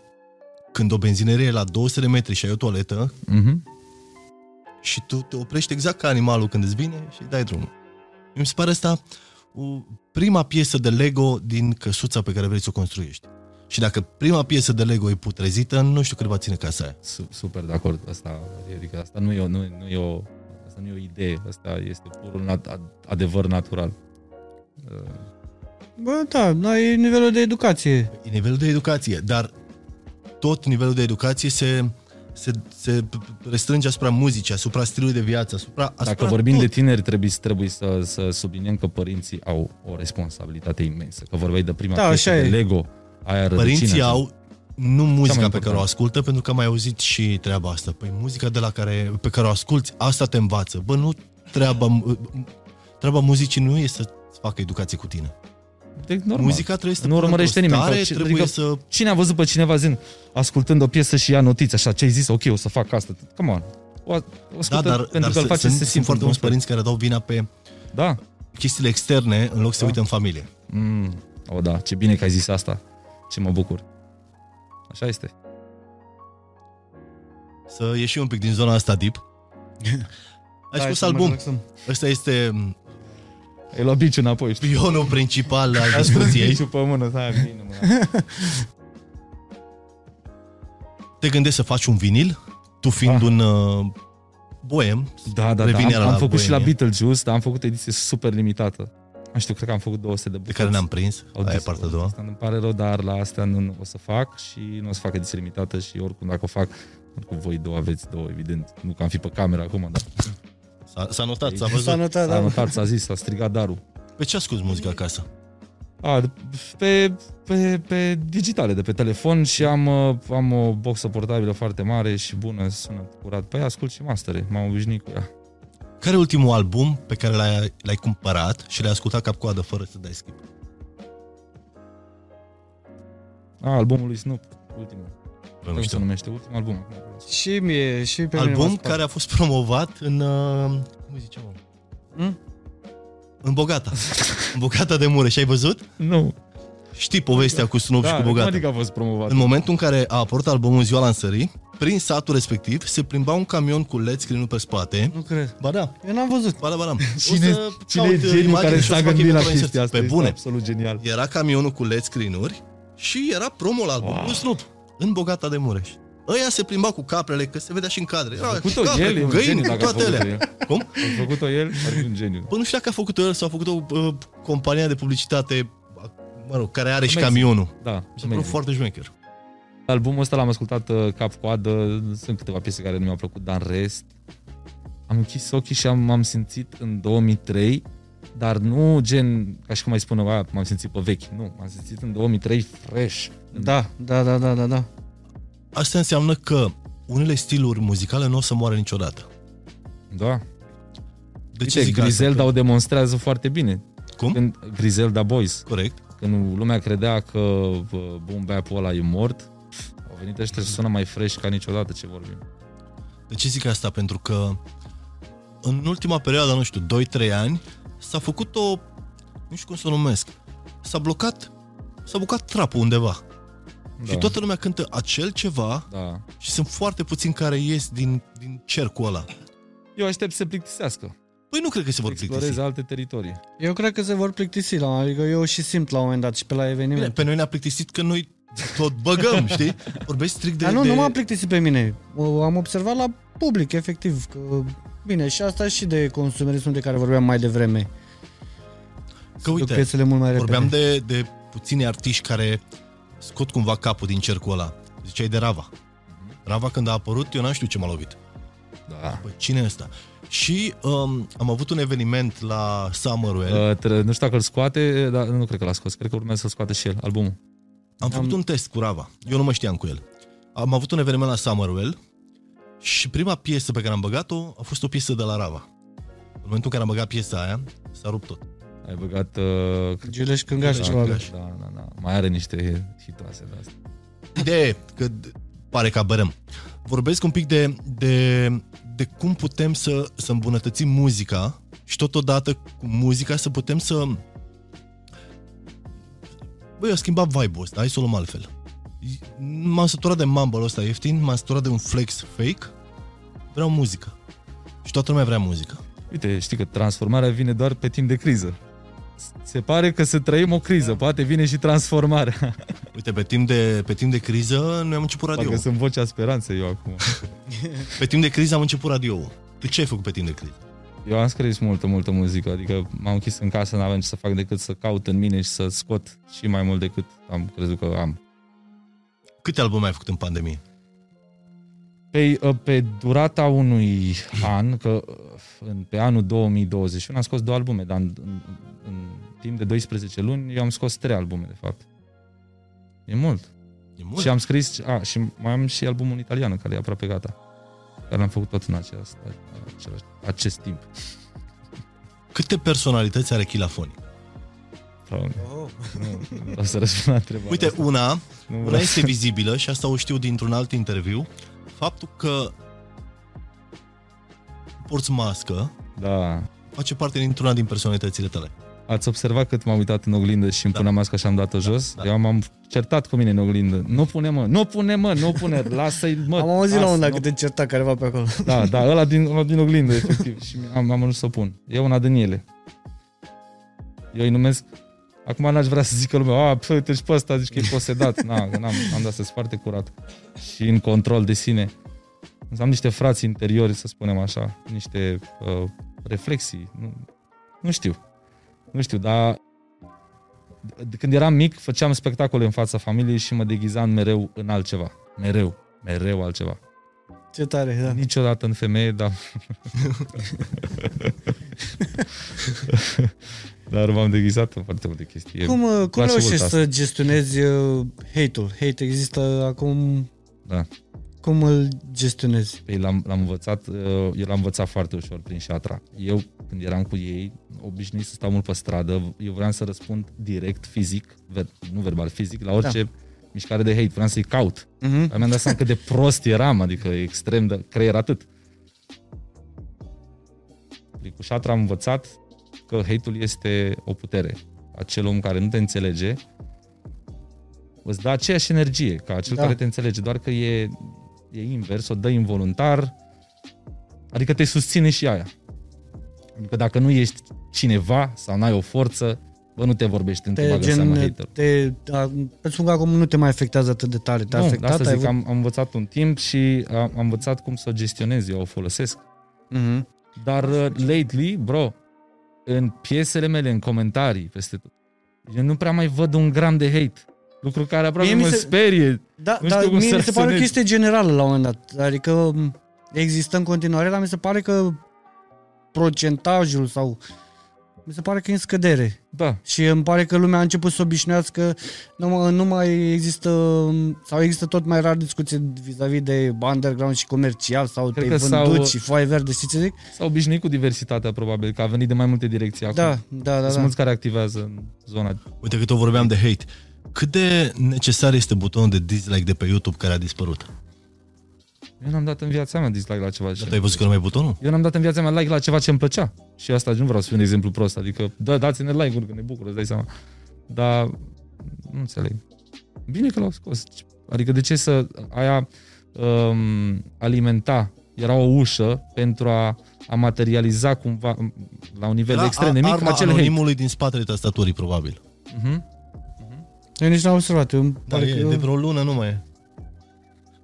când o benzinărie e la 200 de metri și ai o toaletă Mhm. și tu te oprești exact ca animalul când îți vine și îi dai drumul. Mi se pare asta o prima piesă de Lego din căsuța pe care vrei să o construiești. Și dacă prima piesă de Lego e putrezită, nu știu cât va ține casa aia. Su- Super de acord. Asta, adică asta nu e o, nu, nu e o, asta nu e o idee. Asta este purul nat, ad- adevăr natural. Uh, Bă, da, da, e nivelul de educație. E nivelul de educație, dar tot nivelul de educație se, se, se restrânge asupra muzicii, asupra stilului de viață, asupra, asupra Dacă vorbim tot. de tineri, trebuie, trebuie să, să subliniem că părinții au o responsabilitate imensă. Că vorbeai de prima Da, piesă așa de e. Lego, aia Părinții rădăcina. au nu muzica pe important. care o ascultă, pentru că am mai auzit și treaba asta. Păi muzica de la care, pe care o asculti, asta te învață. Bă, nu treaba, treaba muzicii nu e să facă educație cu tine. De, normal. Muzica trebuie să te Nu pună urmărește într-o nimeni. stare, Că- trebuie adică- să... Cine a văzut pe cineva zi, ascultând o piesă și ia notițe, așa, ce ai zis, ok, o să fac asta. Come on. O, o Da, ascultă dar, pentru dar că îl sunt, face să sunt, se sunt simtă foarte mulți într-un părinți care dau vina pe fel. Da. chestiile externe în loc să Da. uite în familie. Mm, o, da, ce bine că ai zis asta. Ce mă bucur. Așa este. Să ieși un pic din zona asta deep. Ai Hai spus să ne album. relaxăm. Ăsta este mm, Ai luat biciul înapoi, știi? pionul principal al Ai discuției. biciul pe mână, hai, bine, mă. Te gândești să faci un vinil? Tu fiind Ah. un uh, boem, Da, da, da. Revine Am, la am făcut și la Bohemia. Beetlejuice, dar am făcut ediție super limitată. Nu știu, cred că am făcut 200 de de bucăți. care ne-am prins, Au aia e dis- partea a doua. Asta îmi pare rău, dar la astea nu, nu o să fac și nu o să fac ediție limitată și oricum dacă o fac, oricum voi două aveți două, evident. Nu că am fi pe cameră acum, dar S-a, s-a notat, s-a S-a văzut. notat, s-a da. notat, s-a zis, s-a strigat darul. Pe ce asculti muzica acasă? A, de- pe, pe, pe digitale, de pe telefon și am, uh, am o boxă portabilă foarte mare și bună, sună curat. Păi ascult și mastere, m-am obișnuit cu ea. Care e ultimul album pe care l-ai, l-ai cumpărat și l-ai ascultat cap-coadă fără să dai skip? A, albumul lui Snoop, ultimul. Bă, nu Cum se știu. numește? Ultimul album. acum. Și mie, și pe mine Album m-a care a fost promovat în... Uh, cum îi zice, mă? Hmm? În Bogata. în Bogata de Mureș. Ai văzut? Nu. Știi povestea cu Snoop și Da, cu cum Bogata. adică a fost promovat? În momentul în care a apărut albumul în ziua lansării, prin satul respectiv se plimba un camion cu LED screen pe spate. Nu cred. Ba da, Eu n-am văzut. ba da, ba da. Cine, O să cine e caut geniul imagini care și o s-a să fac gândit la eventual chestia asta? Pe Este bune. absolut genial. Era camionul cu LED screen-uri și era promo la albumul Wow. wow. Snoop, în Bogata de Mureș. Ăia se plimba cu caprele, că se vedea și în cadre. Era făcut-o capre, el, e cu un găini, geniu cu dacă a toate făcut-o alea. el. Cum? A făcut-o el, ar fi un geniu. Bă, nu știu dacă a făcut-o el sau a făcut-o uh, compania de publicitate, mă rog, care are și Amazing. camionul. Da, Mi s-a părut amazing. foarte șmecher. Albumul ăsta l-am ascultat uh, cap-coadă, sunt câteva piese care nu mi-au plăcut, dar în rest am închis ochii și am, am simțit în 2003, dar nu gen, ca și cum ai spune, "A, m-am simțit pe vechi, nu, m-am simțit în 2003 fresh. Da, da, da, da, da, da. Asta înseamnă că unele stiluri muzicale nu o să moară niciodată. Da. De ce Uite, zic Griselda asta? o demonstrează foarte bine. Cum? Când Griselda Boys, Corect. Când lumea credea că bă, boom bap-ul ăla e mort, au venit ăștia și sună mai fresh ca niciodată ce vorbim. De ce zic asta? Pentru că în ultima perioadă, nu știu, 2-3 ani, s-a făcut o, nu știu cum să o numesc, s-a blocat, s-a blocat trapul undeva. Da. Și toată lumea cântă acel ceva Da. și sunt foarte puțini care ies din, din cercul ăla. Eu aștept să se plictisească. Păi nu cred că se vor Exploreze plictisi. alte teritorii. Eu cred că se vor plictisi la adică eu și simt la un moment dat și pe la Bine, eveniment. pe noi ne-a plictisit că noi tot băgăm, știi? Vorbești strict de... Dar nu, de... nu m-a plictisit pe mine. O, Am observat la public, efectiv. Că, bine, și asta și de consumerism de care vorbeam mai devreme. Că uite, Piețele mult mai repede. vorbeam de, de puțini artiști care scot cumva capul din cercul ăla. Ziceai de Rava. Rava când a apărut, eu n-am știut ce m-a lovit. Da. Bă, cine e ăsta? Și um, am avut un eveniment la Summerwell. Uh, tre- nu știu dacă îl scoate, dar nu cred că l-a scos. Cred că urmează să-l scoate și el, albumul. Am făcut un test cu Rava. Eu nu mă știam cu el. Am avut un eveniment la Summerwell și prima piesă pe care am băgat-o a fost o piesă de la Rava. În momentul în care am băgat piesa aia, s-a rupt tot. Ai băgat... Uh, cred- Gileș Cângaș, Da, ceva. Cângaș. da, da, da. Mai are niște hitoase de astea. Ideea e că d- pare că bărăm. Vorbesc un pic de, de, de cum putem să, să îmbunătățim muzica și totodată cu muzica să putem să... Băi, eu schimbat vibe-ul ăsta, hai să o luăm altfel. M-am săturat de mumble ăsta ieftin, m-am săturat de un flex fake, vreau muzică. Și toată lumea vrea muzică. Uite, știi că transformarea vine doar pe timp de criză. Se pare că să trăim o criză, poate vine și transformarea. Uite, pe timp de, pe timp de criză noi am început radio. Parcă sunt vocea speranței eu acum. Pe timp de criză am început radio. Tu ce ai făcut pe timp de criză? Eu am scris multă, multă muzică, adică m-am închis în casă, n-aveam ce să fac decât să caut în mine și să scot și mai mult decât am crezut că am. Câte albume ai făcut în pandemie? Pe, uh, pe durata unui an, că uh, în, pe anul 2021 am scos două albume, dar în, în, în timp de 12 luni eu am scos trei albume, de fapt. E mult. E mult? Și am scris, a, și mai am și albumul în italiană, care e aproape gata. Care l-am făcut tot în acest, același, acest timp. Câte personalități are Chilafoni? Doamne, nu, nu vreau să răspund la întrebarea Uite, asta. una, Nu una vreau este vizibilă și asta o știu dintr-un alt interviu, faptul că porți mască Da. face parte dintr-una din personalitățile tale. Ați observat cât m-am uitat în oglindă și îmi Da. puneam masca și am dat-o jos? da. Eu m-am certat cu mine în oglindă. Nu pune mă, nu pune mă, nu pune, lasă-i mă. Am auzit la un lasă, dat nu- că te certa careva pe acolo. Da, da, ăla din, ăla din oglindă, efectiv. Și am, am ajuns să o pun. E una din ele. Eu îi numesc... Acum n-aș vrea să zică lumea, a, pă, uite și pe ăsta zici că e posedat. Na, că n-am, am dat să foarte curat. Și în control de sine. Însă am niște frați interiori, să spunem așa, niște uh, reflexii. Nu, nu știu. Nu știu, dar de când eram mic, făceam spectacole în fața familiei și mă deghizam mereu în altceva. Mereu. Mereu altceva. Ce tare, da. Niciodată în femeie, dar... dar m-am deghizat în foarte multe chestii. Cum, uh, cum place mult reușești asta. să gestionezi uh, hate-ul? Hate există acum... Da. Cum îl gestionezi? Păi l-am, l-am învățat, uh, eu l-am învățat foarte ușor prin șatra. Eu, când eram cu ei, obișnuit să stau mult pe stradă, eu vreau să răspund direct, fizic, ver, nu verbal, fizic, la orice mișcare de hate. Vreau să-i caut. Mhm. Mi-am dat seama cât de prost eram, adică extrem de creier atât. Cu șatra am învățat că hate-ul este o putere. Acel om care nu te înțelege îți dă aceeași energie ca cel Da. care te înțelege, doar că e, e invers, o dă involuntar, adică te susține și aia. Adică dacă nu ești cineva sau n-ai o forță, bă, nu te vorbești, nu te, Te, bagă gen, seama gen, hater. te, a, îți spun că acum nu te mai afectează atât de tare. Te-a nu, afectat? asta ai zic, avut- am, am învățat un timp și am, am învățat cum să o gestionez, eu o folosesc. Mhm. Dar uh, lately, bro, în piesele mele, în comentarii, peste tot, eu nu prea mai văd un gram de hate. Lucru care aproape Mie mi mă se- sperie. Da, Nu dar știu cum mie să mi se pare o reacționez. chestie generală la un moment dat. Adică m, există în continuare, dar mi se pare că procentajul sau mi se pare că e în scădere. Da, Și îmi pare că lumea a început să obișnuiască, nu, mă- nu mai există, sau există tot mai rar discuții vis-a-vis de underground și comercial sau Cred te-ai că vândut s-au- și foaie verde, știți ce zic? s-a obișnuit cu diversitatea, probabil, că a venit de mai multe direcții acum. Da, da, da. Sunt da. mulți care activează în zona. Uite că tot vorbeam de hate. Cât de necesar este butonul de dislike de pe YouTube care a dispărut? Eu n-am dat în viața mea dislike la ceva ce... Dar tu ai văzut că nu mai e butonul? Eu n-am dat în viața mea like la ceva ce îmi plăcea. Și asta nu vreau să fiu un exemplu prost. Adică, da, dați-ne like-uri, că ne bucură, îți dai seama. Dar nu înțeleg. Bine că l-au scos. Adică de ce să aia um, alimenta era o ușă pentru a, a materializa cumva m, la un nivel Era extrem de a- mic arma acel hate. anonimului din spatele tastaturii, probabil. Uh-huh. Eu nici n-am observat. Eu, Dar pare e, că... de vreo lună nu mai e.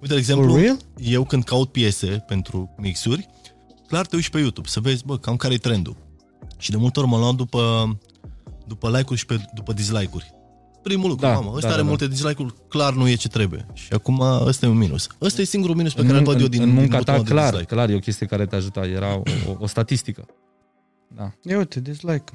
Uite, de For exemplu, real? eu când caut piese pentru mixuri, clar te uiți pe YouTube să vezi, bă, cam care e trendul. Și de multe ori mă luam după, după like-uri și pe, după dislike-uri. Primul lucru, Da, mamă, ăsta da, are da, multe dislike-uri, clar nu e ce trebuie. Și acum ăsta e un minus. Ăsta e singurul minus pe care îl în, văd eu din, în munca din ta, butonul de clar, dislike. clar, e o chestie care te ajuta. Era o, o, o statistică. Da. Ia uite, dislike.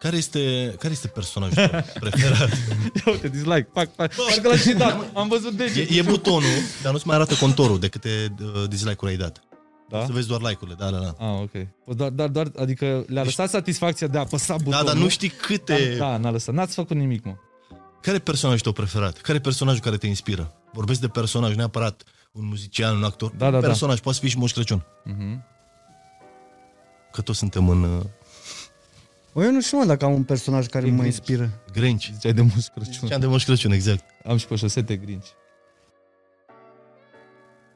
Care este, care este personajul tău preferat? Ia uite, dislike, pac, pac. Parcă l-am și dat. Am văzut e, degetul. e butonul, dar nu-ți mai arată contorul de câte uh, dislike-uri ai dat. Da? Să vezi doar like-urile, da, da, da. Ah, ok. Păi Doar, doar, doar, adică le-a lăsat satisfacția de a apăsa butonul. Da, dar nu știi câte... Da, da, n-a lăsat. N-ați făcut nimic, mă. Care e personajul tău preferat? Care e personajul care te inspiră? Vorbesc de personaj, neapărat un muzician, un actor. Da, da, un da. personaj, poate să fii și Moș Crăciun. Mhm. Că toți suntem în uh, O, eu nu știu, mă, dacă am un personaj care E mă Grinch. inspiră. Grinch. Ziceai de Moș Crăciun. Ce am de Moș Crăciun, exact. Am și pe șosete Grinch.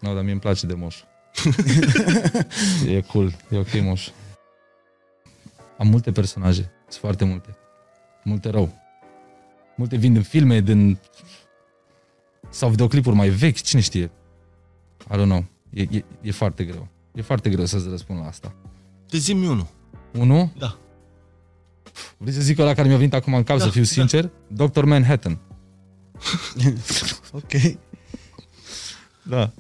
Nu, no, dar mie îmi place de moș. e cool, e ok moș. Am multe personaje, sunt foarte multe. Multe rău. Multe vin din filme, din... sau videoclipuri mai vechi, cine știe. I don't know. E, e, e foarte greu. E foarte greu să-ți răspund la asta. Te zi unul. Unu? Da. Vrei să zic ăla care mi-a venit acum în cap, Da, să fiu da. sincer? Dr. Manhattan. Ok. Da.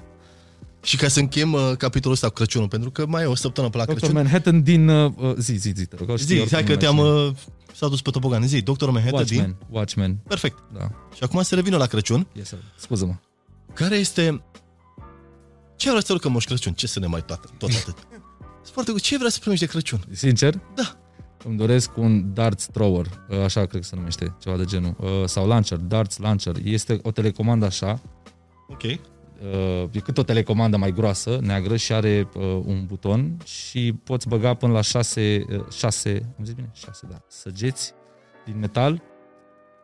Și ca să închem uh, capitolul ăsta cu Crăciunul, pentru că mai e o săptămână pe la Dr. Crăciun. Manhattan din... Uh, zi, zi, zi, te rog. știu Zi, oricum hai că nu te-am mai uh, s-a dus pe topogan. Zi, Dr. Manhattan știu. din... Watchmen, Watchmen, Perfect. da. Și acum să revină la Crăciun. Yes, sir. Scuză-mă. Care este... Ce vrea să aducă Moș Crăciun? Ce să ne mai toată, tot atât? Sunt foarte cu Ce vrea să primești de Crăciun? Sincer? Da. Îmi doresc un darts thrower, uh, așa cred că se numește, ceva de genul. Uh, Sau launcher, darts launcher. Este o telecomandă așa, Ok. uh, e cât o telecomandă mai groasă, neagră și are uh, un buton și poți băga până la șase, uh, șase, am zis bine? Șase, da, săgeți din metal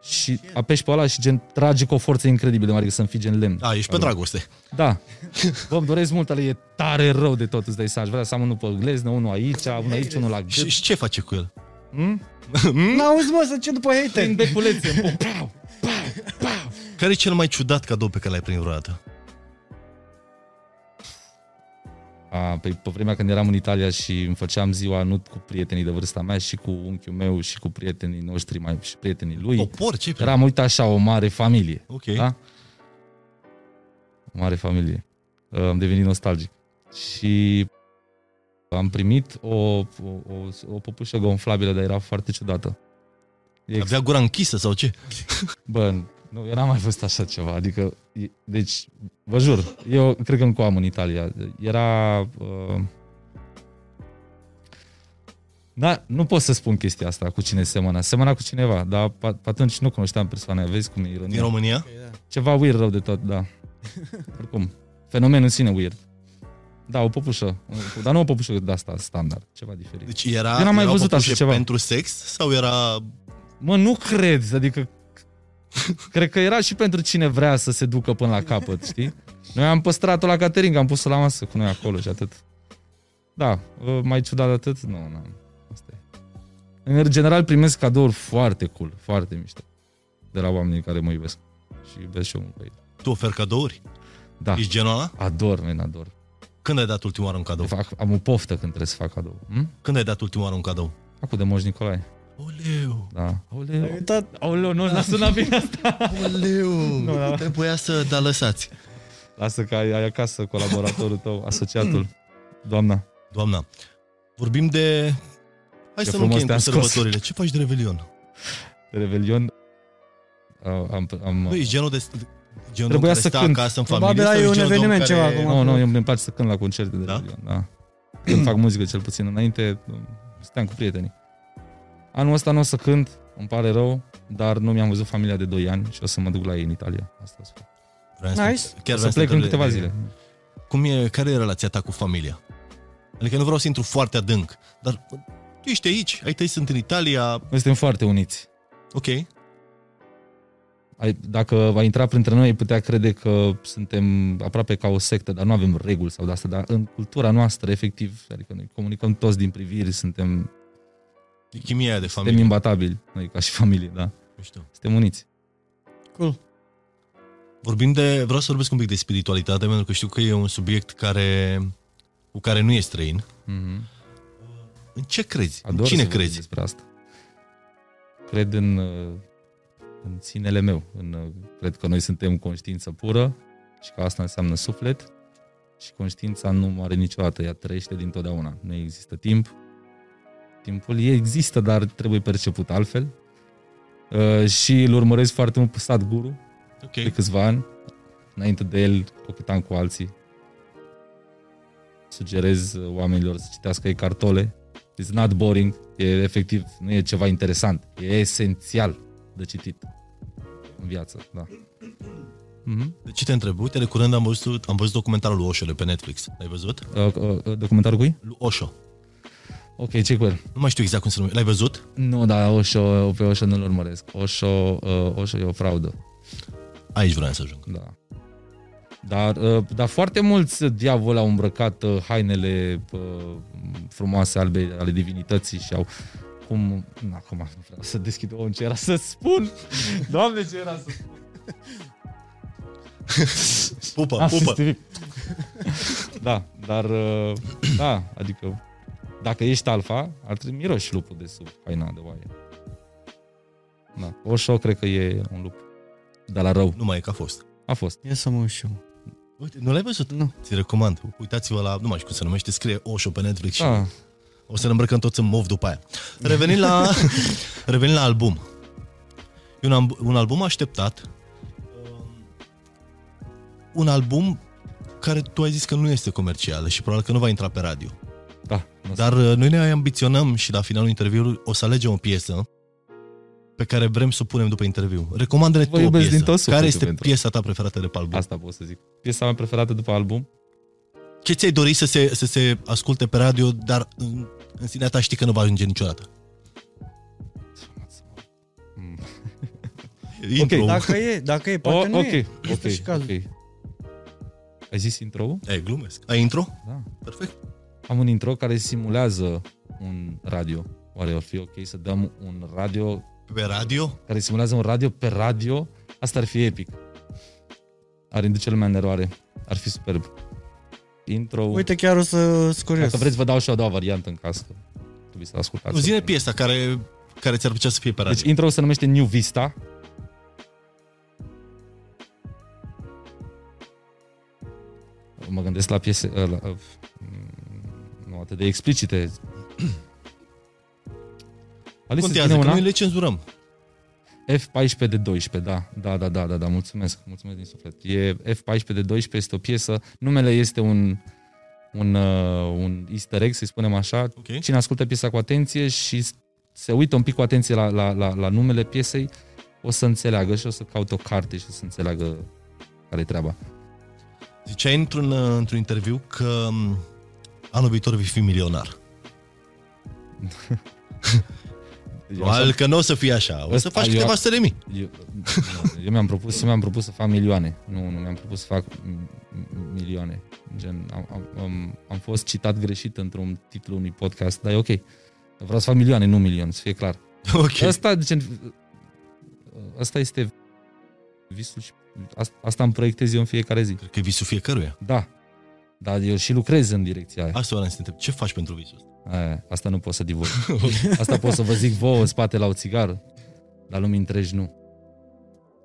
și apeși pe ăla și gen trage cu o forță incredibil de mare, că să înfige în lemn. A, ești pe Alo. dragoste. Da. Bă, îmi doresc mult, ale e tare rău de tot, îți dai seama. Aș vrea să am unul pe gleznă, unul aici, unul aici, unul la Și, gât. și ce face cu el? Hmm? N-auzi, mă, să ce după hater. Prin beculețe, pum, pau, pau, pau. Care e cel mai ciudat cadou pe care l-ai primit vreodată? A, pe, pe vremea când eram în Italia și îmi făceam ziua nu cu prietenii de vârsta mea, și cu unchiul meu și cu prietenii noștri mai, și prietenii lui. Popor, ce Eram, uite așa, o mare familie. Ok. Da? O mare familie. Uh, Am devenit nostalgic. Și am primit o, o, o, o popușă gonflabilă, dar era foarte ciudată. E Avea gura închisă sau ce? Bă, nu, eu n-am mai văzut așa ceva. Adică, e- deci, vă jur, eu cred că încă o am în Italia. Era... Uh, da, nu pot să spun chestia asta cu cine semăna. Semăna cu cineva, dar pe pe atunci nu cunoșteam persoana. Vezi cum e Din ironia? România? Ceva weird rău de tot, da. Oricum, fenomenul în sine weird. Da, o popușă. Dar nu o popușă de asta standard, ceva diferit. Deci era, Eu n-am mai erau văzut așa păpușe ceva. pentru sex sau era... Mă, nu cred, adică cred că era și pentru cine vrea să se ducă până la capăt, știi? Noi am păstrat-o la catering, am pus-o la masă cu noi acolo și atât. Da, uh, mai ciudat de atât? Nu, nu. Asta e. În general primesc cadouri foarte cool, foarte mișto. De la oamenii care mă iubesc. Și iubesc și eu mult pe ei. Tu oferi cadouri? Da, Ești genul ăla? ador, men, ador. Când ai dat ultima oară un cadou? Fac, am o poftă când trebuie să fac cadou. Hm? Când ai dat ultima oară un cadou? Acum de Moș Nicolae. Oleu! Da. Ai Aoleu, uitat? aoleu, nu, n-a sunat bine asta. Oleu! Nu, da. Trebuia să da lăsați. Lasă că ai, ai acasă colaboratorul tău, asociatul. Doamna. Doamna, vorbim de... Hai Ce să nu frumos încheiem cu te-am scos. sărbătorile. Ce faci de Revelion? De Revelion. Am, am, am, Băi, ești genul de... Genul Trebuia care să stă cânt. acasă în Probabil familie ai sau un ești genul de om eveniment care- ceva acum. nu, nu, îmi place să cânt la concerte de Da? Revelion. Da? Când fac muzică, cel puțin. Înainte, stăteam cu prietenii. Anul ăsta nu o să cânt, îmi pare rău, dar nu mi-am văzut familia de 2 ani și o să mă duc la ei în Italia. Asta o să fac. Vreau să- Nice. Chiar O vreau să plec în te câteva întreb- zile. Cum e, care e relația ta cu familia? Adică nu vreau să intru foarte adânc, dar tu ești aici, ai tăi sunt în Italia, Noi suntem foarte uniți. ok, Ai, dacă va intra printre noi, ai putea crede că suntem aproape ca o sectă, dar nu avem reguli sau de asta, dar în cultura noastră, efectiv, adică noi comunicăm toți din priviri, suntem, e chimia aia de suntem familie. imbatabili, noi ca și familie, da. Nu știu. Suntem uniți. Cool. Vorbim de, vreau să vorbesc un pic de spiritualitate, pentru că știu că e un subiect care, cu care nu e străin. Mhm. În ce crezi? Ador în cine să vorbim crezi? despre asta. Cred în, uh, în sinele meu. În, uh, cred că noi suntem conștiință pură și că asta înseamnă suflet și conștiința nu are niciodată, ea trăiește dintotdeauna. Nu există timp. Timpul există, dar trebuie perceput altfel. Uh, și îl urmăresc foarte mult pe Sadhguru Ok. de câțiva ani. Înainte de el, cochetam cu alții. Sugerez uh, oamenilor să citească ei cartole. It's not boring, e efectiv, nu e ceva interesant, e esențial de citit în viață, da. Mhm. De ce te întreb? Uite, de curând am văzut, am văzut documentarul lui Osho de pe Netflix. L-ai văzut? Uh, uh, documentarul cui? Lui Osho. Ok, ce cu el? Nu mai știu exact cum se numește. L-ai văzut? Nu, dar Osho, pe Osho nu-l urmăresc. Osho, uh, Osho e o fraudă, Aici vreau să ajung. da. Dar, uh, dar foarte mulți diavoli au îmbrăcat uh, hainele uh, frumoase albe ale divinității și au cum... Na, acum nu vreau să deschid o ce era să spun. Doamne, ce era să spun. Pupă, Ah, pupă. stric. da, dar uh, da, adică dacă ești alfa, ar trebui miroși lupul de sub haina de oaie. Da, Osho cred că e un lup. De la rău. Nu mai e că a fost. A fost. Ia să mă uit și eu. Uite, nu l-ai văzut? Nu. Ți recomand. Uitați-vă la, nu mai știu cum se numește, scrie Osho pe Netflix și Da, o să ne îmbrăcăm toți în mov după aia. Revenind la, revenind la album. E un, am- un album așteptat. Um, Un album care tu ai zis că nu este comercial și probabil că nu va intra pe radio. Da. nu Dar uh, noi ne ambiționăm și la finalul interviului o să alegem o piesă pe care vrem să o punem după interviu. Recomandă-ne Vă tu o iubesc piesă. din tot sufletul care este pentru- piesa ta preferată de pe album? Asta pot să zic. Piesa mea preferată după album? Ce ți-ai dori să se, să se asculte pe radio, dar în, în sinea ta știi că nu va ajunge niciodată? Mm. Intro. Dacă e, dacă e, poate Oh, nu ok, e. ok, Este și cazul. ok. Ai zis intro Ei, glumesc. Ai intro? Da. Perfect. Am un intro care simulează un radio. Oare ar fi ok să dăm un radio Pe radio? care simulează un radio pe radio? Asta ar fi epic. Ar induce lumea în eroare. Ar fi superb. Intro. Uite, chiar o să scurios. Dacă vreți, vă dau și o a doua variantă în caz că trebuie să ascultați. Nu, zine piesa care, care ți-ar plăcea să fie pe radio. Deci intro se numește New Vista. Mă gândesc la piese la, la, nu atât de explicite. Alice, îți Contează, vine că una? noi le cenzurăm. F14 de 12, da, da, da, da, da, da, mulțumesc, mulțumesc din suflet. E F14 de 12, este o piesă, numele este un, un, uh, un easter egg, să-i spunem așa. Ok. Cine ascultă piesa cu atenție și s- se uită un pic cu atenție la, la, la, la numele piesei, o să înțeleagă și o să caute o carte și o să înțeleagă care e treaba. Ziceai într-un, uh, într-un interviu că m, anul viitor vei fi milionar. Eu, așa- Probabil că nu o să fie așa. O să Ăsta faci eu- câteva sute de mii. eu, nu, eu mi-am propus, eu mi-am propus să fac milioane. Nu, nu mi-am propus să fac m- m- milioane. Gen, am, am, am, am fost citat greșit într-un titlu unui podcast, dar e ok. Vreau să fac milioane, nu milion, să fie clar. Ok. Asta, gen, asta este visul și asta, asta îmi proiectez eu în fiecare zi. Cred că e visul fiecăruia. Da. Dar eu și lucrez în direcția aia. Asta vreau să te întreb. Ce faci pentru visul ăsta? aia. Asta nu pot să divulg. Asta pot să vă zic vouă în spate la o țigară. Dar lumii întregi nu.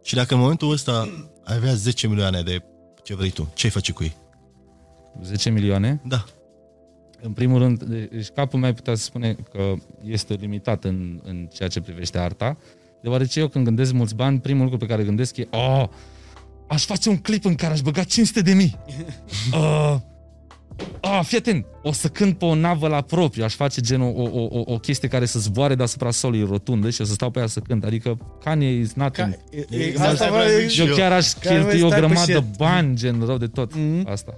Și dacă în momentul ăsta ai avea 10 milioane de ce vrei tu, ce ai face cu ei? 10 milioane. Da. În primul rând, deci capul meu putea să spune că este limitat în, în ceea ce privește arta, deoarece eu când gândesc mulți bani, primul lucru pe care gândesc e oh, aș face un clip în care aș băga 500 de mii. uh, ah, fii atent, o să cânt pe o navă la propriu, aș face gen o, o, o, o chestie care să zboare deasupra solului rotundă și o să stau pe ea să cânt. Adică Kanye is nothing. Ca, e, E- e, asta asta vreau să vă, zic și Eu eu. chiar aș Care cheltui mai o stai pe grămadă shit. bani, gen rău de tot. Mhm. Asta.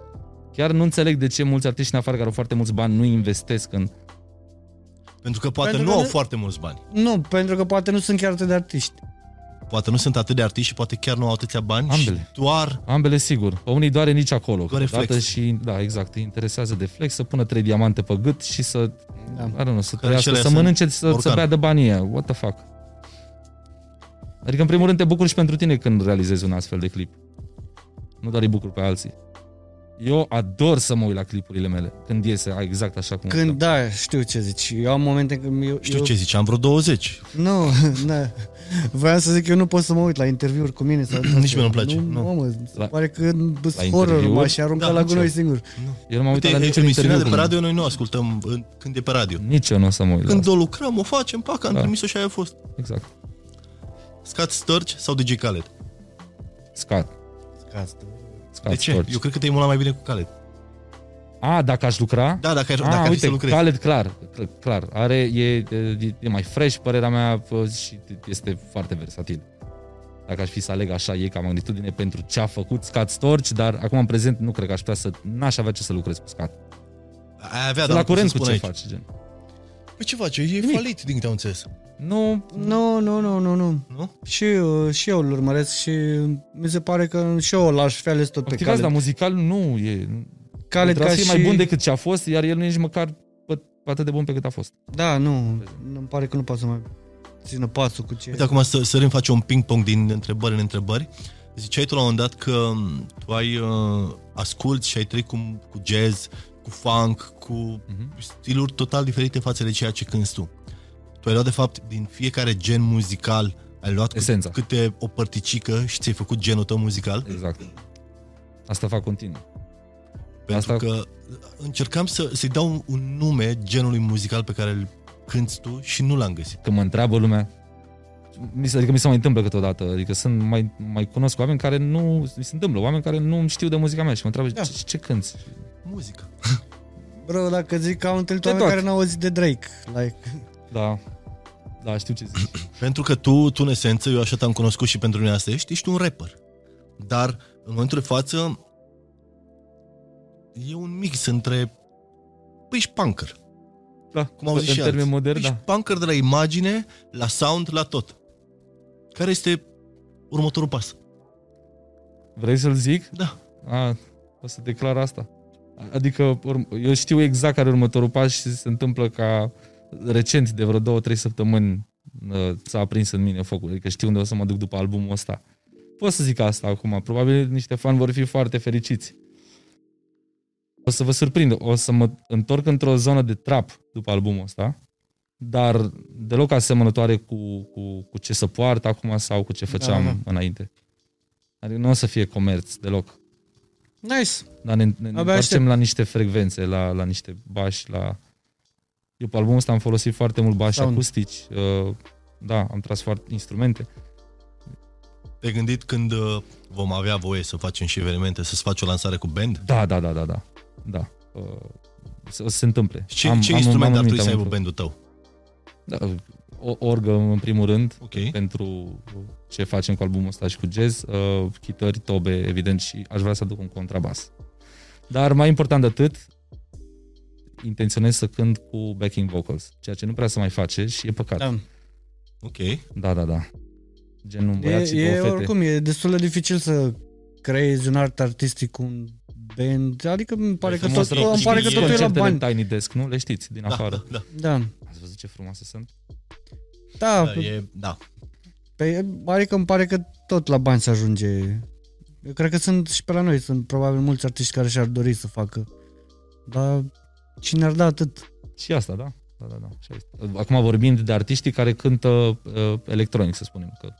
Chiar nu înțeleg de ce mulți artiști în afară care au foarte mulți bani nu investesc în... Pentru că poate Pentru nu că au nu- foarte mulți bani. Nu, pentru că poate nu sunt chiar atât de artiști. Poate nu sunt atât de artiști și poate chiar nu au atâția bani Ambele. și doar Ambele, sigur. Pe unii doare nici acolo. Doare câteodată flex. Și, da, exact. Îi interesează de flex, să pună trei diamante pe gât și să, Da. I don't know, să Care trăiască, cele să sunt mănânce, să, să borcan. bea de banii ăia. What the fuck? Adică, în primul rând, te bucuri și pentru tine când realizezi un astfel de clip. Nu doar îi bucur pe alții. Eu ador să mă uit la clipurile mele, când iese exact așa cum... Când, da, știu ce zici. Eu am momente când eu... Știu eu, ce zici, am vreo 20. Nu, na. Voiam să zic că eu nu pot să mă uit la interviuri cu mine. Sau Nici mie nu-mi place, Nu, nu. nu. Mă, se La- pare că sunt la horror interviuri? m-aș arunca Da, la nici gunoi eu. singur. Eu nu m-am uitat la Uite, niciun emisiunea interviu de cu pe mine. radio noi nu ascultăm în- când e pe radio. Nici eu nu o să mă uit la Când asta. o lucrăm, o facem, pac, am Da. trimis-o și aia a fost. Exact. Scott Sturge sau DJ Khaled? Scat. Caz. Scat De ce? Storch. Eu cred că te-ai mult mai bine cu Khaled. A, dacă aș lucra? Da, dacă, ai- A, dacă ar fi uite, să lucrezi. Khaled, clar, cl- clar. Are, e, e, e mai fresh, părerea mea, pă, și este foarte versatil. Dacă aș fi să aleg așa, e ca magnitudine pentru ce a făcut Scat Storch, dar acum în prezent nu cred că aș putea să, n-aș avea ce să lucrez cu Scat. Ai avea, Să dar la nu pot curent să cu spun ce aici. faci, gen. Păi ce face? E falit, din câte am înțeles. Nu, Nu, nu, nu, nu, nu. Nu? Și, eu- și eu îl urmăresc și mi se pare că și eu l-aș fi ales tot pe activează, dar Khaled. muzical nu e. Khaled Trebuie ca să fie și... mai bun decât ce a fost, iar el nu e nici măcar pă- atât de bun pe cât a fost. Da, nu, îmi pare că nu poate să mai țină pasul cu ce... Uite, acum să sărim, face un ping-pong din întrebări în întrebări. Ziceai tu la un moment dat că m, tu ai uh, asculti și ai trăit cu, cu jazz, cu funk, cu Mhm. stiluri total diferite față de ceea ce cânti tu. Tu ai luat, de fapt, din fiecare gen muzical, ai luat câte, Esența. câte o părticică și ți-ai făcut genul tău muzical? Exact. Asta fac continuu. Pentru Asta- că încercam să, să-i dau un, un nume genului muzical pe care îl cânti tu și nu l-am găsit. Când mă întreabă lumea, mi se, adică mi se mai întâmplă câteodată, adică sunt mai, mai cunosc oameni care nu, mi se întâmplă, oameni care nu știu de muzica mea și mă întreabă, Da. ce, ce cânti? Muzică. Bro, dacă zic că am întâlnit De oameni tot. care n-au auzit de Drake. Like, Da, da, știu ce zici. Pentru că tu, tu în esență, eu așa te-am cunoscut și pentru mine asta ești, ești un rapper. Dar, în momentul de față, e un mix între... Păi ești punker. Da, Cum au zis în și termeni alții. moderni, Ești da. punker de la imagine, la sound, la tot. Care este următorul pas? Vrei să-l zic? Da. A, o să declar asta. Adică urm- eu știu exact care e următorul pas și se întâmplă ca recent, de vreo două, trei săptămâni, uh, s-a aprins în mine focul. Adică știu unde o să mă duc după albumul ăsta. Pot să zic asta acum. Probabil niște fani vor fi foarte fericiți. O să vă surprind. O să mă întorc într-o zonă de trap după albumul ăsta, dar deloc asemănătoare cu, cu, cu ce să poartă acum sau cu ce făceam da. înainte. Adică nu o să fie comerț deloc. nice. Dar ne, ne, ne Abia întoarcem aștept. la niște frecvențe, la, la niște bași, la... Eu pe albumul ăsta am folosit foarte mult bași Sound. acustici. Uh, da, am tras foarte instrumente. Te-ai gândit când uh, vom avea voie să facem și evenimente, să-ți faci o lansare cu band? Da, da, da, da, da. Da. Uh, să- o să se întâmple. Ce, am, ce instrument am ar în trebui să minte, aibă am bandul tău? Da, o orgă în primul rând, Ok. pentru ce facem cu albumul ăsta și cu jazz, uh, chitări, tobe, evident, și aș vrea să aduc un contrabas. Dar mai important de atât, intenționez să cânt cu backing vocals, ceea ce nu prea se mai face și e păcat. Da, Da. Ok. da, da. da. Gen un E, băiat și e două fete. oricum, e destul de dificil să creezi un art artistic cu un band. Adică îmi pare, că, frumos tot, rău, îmi pare că și totul e la Concertele bani. Tiny Desk, nu? Le știți, din Da, afară. da, da. Da. Ați văzut ce frumoase sunt? Da, da, e, da. Pe, adică îmi pare că tot la bani se ajunge. Eu cred că sunt și pe la noi, sunt probabil mulți artiști care și-ar dori să facă. Dar cine ar da atât? Și asta, da? Da, da, da. Așa este. Acum vorbind de artiștii care cântă uh, electronic, să spunem. Că,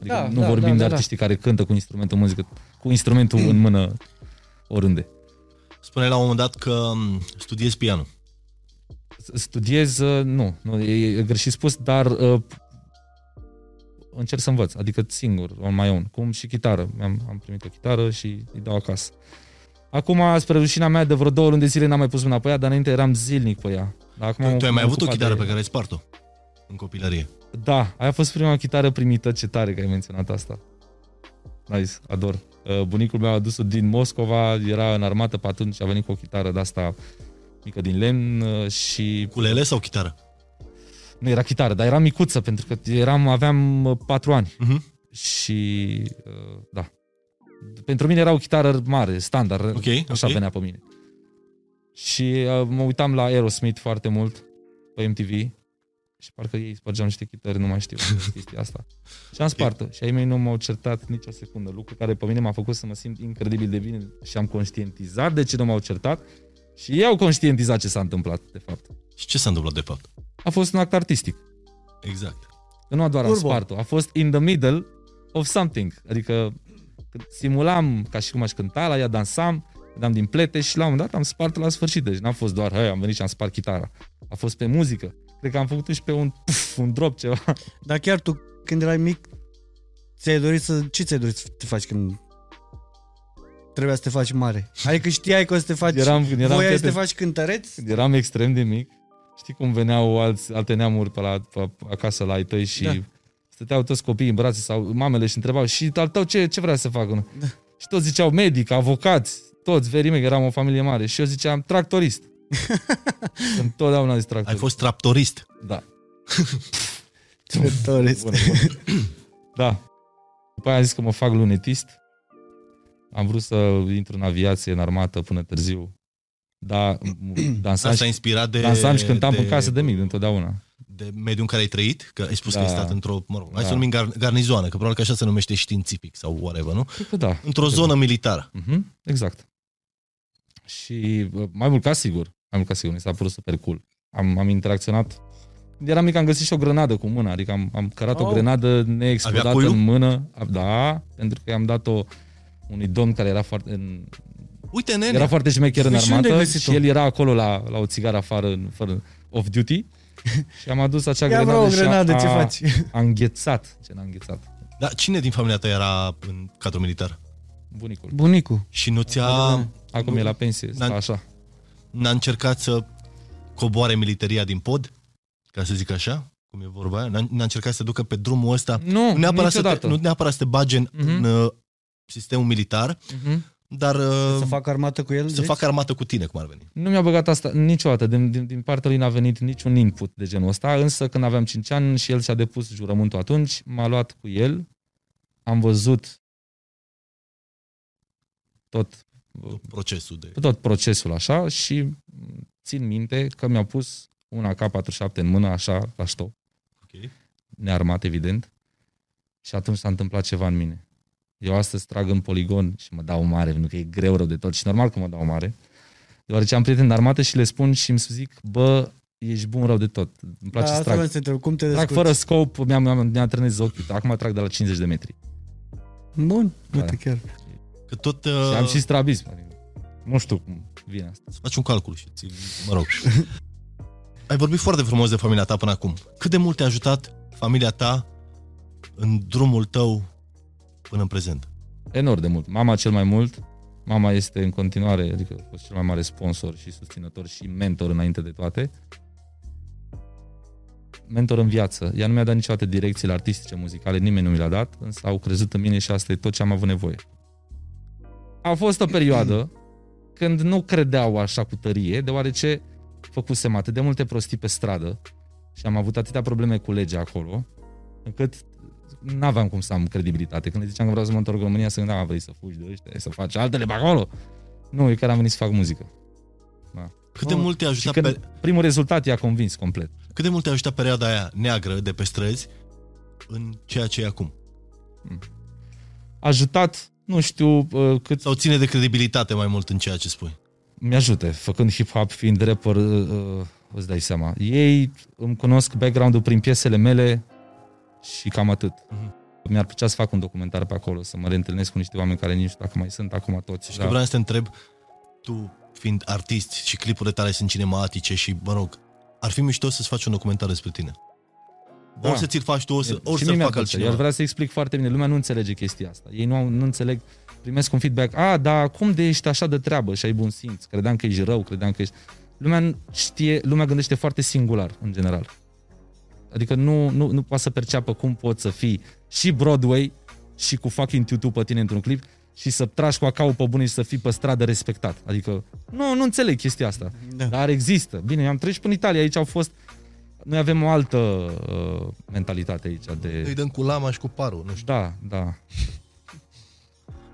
adică Da, nu da, vorbim da, de da, da. artiștii care cântă cu instrumentul muzică, cu instrumentul în mână oriunde. Spune la un moment dat că m, studiezi pianul. Studiez, uh, nu, nu e, e greșit spus, dar uh, încerc să învăț, adică singur, on my own, cum și chitară. Am, am primit o chitară și îi dau acasă. Acum, spre rușina mea, de vreo două luni de zile n-am mai pus mâna pe ea, dar înainte eram zilnic pe ea. Dar acum Tu, m- tu ai mai m-am avut o ocupat chitară de- pe care ai spart-o în copilărie. Da, aia a fost prima chitară primită, ce tare că ai menționat asta. Nice, ador. Uh, Bunicul meu a adus-o din Moscova, era în armată pe atunci, a venit cu o chitară de asta mică din lemn uh, și... Culele sau chitară? Nu era chitară, dar era micuță, pentru că eram, aveam uh, patru ani. Mhm. Și, uh, da. Pentru mine era o chitară mare, standard, Ok, așa ok. venea pe mine. Și uh, mă uitam la Aerosmith foarte mult pe MTV și parcă ei spărgeau niște chitări, nu mai știu chestia asta. Și am spart și ai mei nu m-au certat nicio secundă, lucru care pe mine m-a făcut să mă simt incredibil de bine și am conștientizat de ce nu m-au certat și ei au conștientizat ce s-a întâmplat, de fapt. Și ce s-a întâmplat de fapt? A fost un act artistic. Exact. Că nu doar am Turbo. spart-o, a fost in the middle of something. Adică când simulam ca și cum aș cânta la ea, dansam, dam din plete și la un moment dat am spart la sfârșit. Deci n-a fost doar, hei, am venit și am spart chitara. A fost pe muzică. Cred că am făcut și pe un, puf, un drop ceva. Dar chiar tu, când erai mic, ți-ai dorit să... Ce ți-ai dorit să te faci când trebuia să te faci mare? Adică știai că o să te faci... Eram, când eram, voiai să te prieten, faci cântăreț? când eram extrem de mic, știi cum veneau alți, alte neamuri pe la, pe, acasă la ai tăi și Da. Da. stăteau toți copiii în brațe sau mamele și întrebau și al tău ce, ce vrea să facă? Da. Și toți ziceau medic, avocați, toți, very mega, eram o familie mare. Și eu ziceam tractorist. Întotdeauna am zis Ai tractorist. fost traptorist. Da. Cântăreț. Bună, bună. da. După aia am zis că mă fac lunetist. Am vrut să intru în aviație, în armată până târziu. Da, dansam, Asta a și, inspirat de... dansam și cântam pe casă de mic, de întotdeauna. De mediul în care ai trăit? Că ai spus că Da. ai stat într-o, mă rog, hai Da. să numim gar- garnizoană, că probabil că așa se numește științific sau whatever, nu? Cred că da. Într-o zonă militară. Mhm, exact. Și bă, mai mult ca sigur, mai mult ca sigur, mi s-a părut super cool. Am, am interacționat când eram mic am găsit și o grenadă cu mâna, adică am, am cărat Oh. o grenadă Avea neexplodată cuiu? în mână. Da, pentru că i-am dat-o unui domn care era foarte, în, Uite, nene, era foarte șmecher în Păi și unde ai armată găsit-o? și el era acolo la, la o țigară afară, în, fără off duty și am adus acea Ia grenadă vreo o și grenadă, a, ce a, faci? a înghețat. Ce n-a înghețat? dar cine din familia ta era în cadrul militar? Bunicul. Bunicul. Și nu ți-a... Acum nu- e la pensie, N-a- stă așa. N-a încercat să coboare militaria din pod? Ca să zic așa? Cum e vorba aia? N-a, n-a încercat să ducă pe drumul ăsta? Nu, Nu neapărat, să te, niciodată. nu neapărat să te bage în, Mhm. în uh, sistemul militar, Mhm. Dar uh, Să facă armată cu el? să zici? facă armată cu tine, cum ar veni. Nu mi-a băgat asta niciodată. Din, din, din partea lui n-a venit niciun input de genul ăsta, însă când aveam 5 ani și el și-a depus jurământul atunci, m-a luat cu el, am văzut tot, Procesul de... tot procesul așa și țin minte că mi-a pus una K47 în mână, așa, la ștou, Ok. nearmat, evident, și atunci s-a întâmplat ceva în mine. Eu astăzi trag în poligon și mă dau mare, pentru că e greu rău de tot și normal că mă dau mare, deoarece am prieteni de armată și le spun și îmi zic, bă, ești bun rău de tot. Îmi place Da, să asta trag. vreau să te întreb. Cum te Trag descurci? fără scop, mi-am, mi-am, mi-am trenez ochii. Acum trag de la 50 de metri. Bun, Da. uite chiar. Că tot... Uh... Uh, Și am și strabism. Adică, nu știu cum vine asta. Să faci un calcul și ți mă rog. Ai vorbit foarte frumos de familia ta până acum. Cât de mult te-a ajutat familia ta în drumul tău până în prezent? Enorm de mult. Mama cel mai mult. Mama este în continuare, adică a fost cel mai mare sponsor și susținător și mentor înainte de toate. Mentor în viață. Ea nu mi-a dat niciodată direcțiile artistice, muzicale, nimeni nu mi le-a dat, însă au crezut în mine și asta e tot ce am avut nevoie. A fost o perioadă când nu credeau așa cu tărie, deoarece făcusem atât de multe prostii pe stradă și am avut atâtea probleme cu legea acolo, încât n-aveam cum să am credibilitate. Când le ziceam că vreau să mă întorc în România, să gândeam, "A, vrei să fugi de ăștia, să faci altele pe acolo? Nu, eu chiar am venit să fac muzică. Cât de Oh, mult te-a Și ajutat, când pe, primul rezultat i-a convins complet. cât de mult te-a ajutat perioada aia neagră de pe străzi în ceea ce e acum? Ajutat, nu știu uh, cât Sau ține de credibilitate mai mult în ceea ce spui? mi-ajută, făcând hip-hop, fiind rapper, uh, uh, îți dai seama. Ei îmi cunosc background-ul prin piesele mele și cam atât. Mhm. Mi-ar plăcea să fac un documentar pe acolo, să mă reîntâlnesc cu niște oameni care nici nu știu dacă mai sunt acum toți. Și că vreau să te întreb, tu fiind artist și clipurile tale sunt cinematice și, mă rog, ar fi mișto să-ți faci un documentar despre tine. Da. Ori să ți-l faci tu, ori, să, Și ori mie să-l mi-ar facă plăcea. altcineva. Eu vreau să explic foarte bine. Lumea nu înțelege chestia asta. Ei nu, au, nu înțeleg, primesc un feedback. A, dar cum de ești așa de treabă și ai bun simț? Credeam că ești rău, credeam că ești... Lumea nu știe, lumea gândește foarte singular, în general. Adică nu, nu, nu poate să perceapă cum poți să fii și Broadway și cu fucking tutu pe tine într-un clip și să tragi cu acau pe bune și să fii pe stradă respectat. Adică nu, nu înțeleg chestia asta. Da. Dar există. Bine, eu am trăit și până în Italia. Aici au fost... Noi avem o altă uh, mentalitate aici de... Îi dăm cu lama și cu parul, nu știu. Da, da.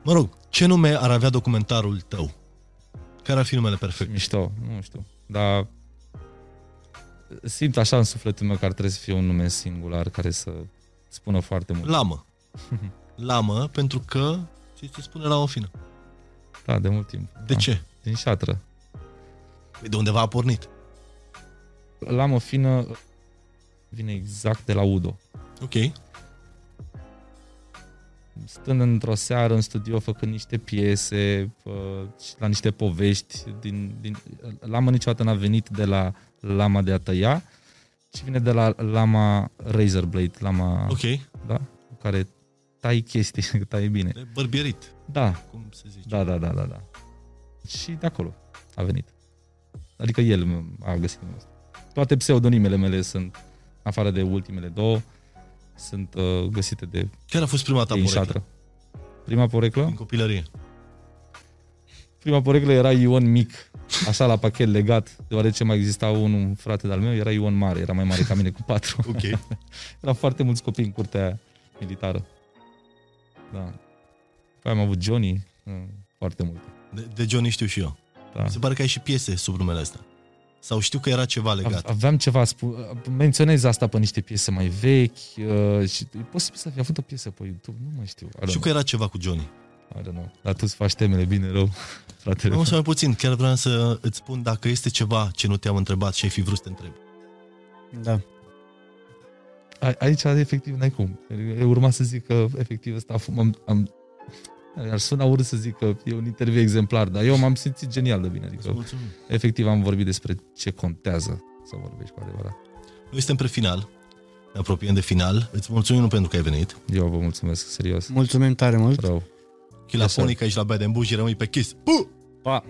Mă rog, ce nume ar avea documentarul tău? Care ar fi numele perfect? Mișto, nu știu. Dar simt așa în sufletul meu că ar trebui să fie un nume singular care să spună foarte mult. Lamă. Lamă, pentru că ți se spune lamă fină. Da, de mult timp. De da. ce? Din șatră. De undeva a pornit. Lamă fină vine exact de la Udo. Ok. Stând într-o seară în studio făcând niște piese uh, și la niște povești din, din... Lama niciodată n-a venit de la lama de a tăia, ci vine de la lama razor blade, lama Ok. da, cu care tai chestii, tai bine. De bărbierit, Da, cum se zice. da, da, da, da, da. Și de acolo a venit. Adică el a găsit numele ăsta. Toate pseudonimele mele sunt, afară de ultimele două, sunt uh, găsite de Care a fost prima ta ei în poreclă șatră. Prima poreclă? în copilărie? Prima poreclă era Ion mic, așa la pachet legat, deoarece mai exista unul un frate de-al meu, era Ion mare, era mai mare ca mine cu patru. Ok. Erau foarte mulți copii în curtea aia militară. Da. Păi am avut Johnny, uh, foarte multe. De, de Johnny știu și eu. Da. Mi se pare că ai și piese sub numele ăsta. Sau știu că era ceva legat. Aveam ceva, spu- menționez asta pe niște piese mai vechi uh, și e posibil să fi avut o piesă pe YouTube, nu mai știu. I don't Știu că know. era ceva cu Johnny. I don't know. Dar tu îți faci temele bine rău, fratele. Nu, să mai puțin. Chiar vreau să îți spun dacă este ceva ce nu te-am întrebat și ai fi vrut să te întreb. Da. A- Aici, efectiv, n-ai cum. Eu urma să zic că, efectiv, ăsta am, am, am ar suna urât să zic că e un interviu exemplar, dar eu m-am simțit genial de bine. Îți Adică, mulțumim. efectiv, am vorbit despre ce contează să vorbești cu adevărat. Noi suntem pre final. Ne apropiem de final. Îți mulțumim nu pentru că ai venit. Eu vă mulțumesc, serios. Mulțumim tare mult. Rău. Chilafonica aici la Bad Bush și rămâi pe Kiss. Puh! Pa!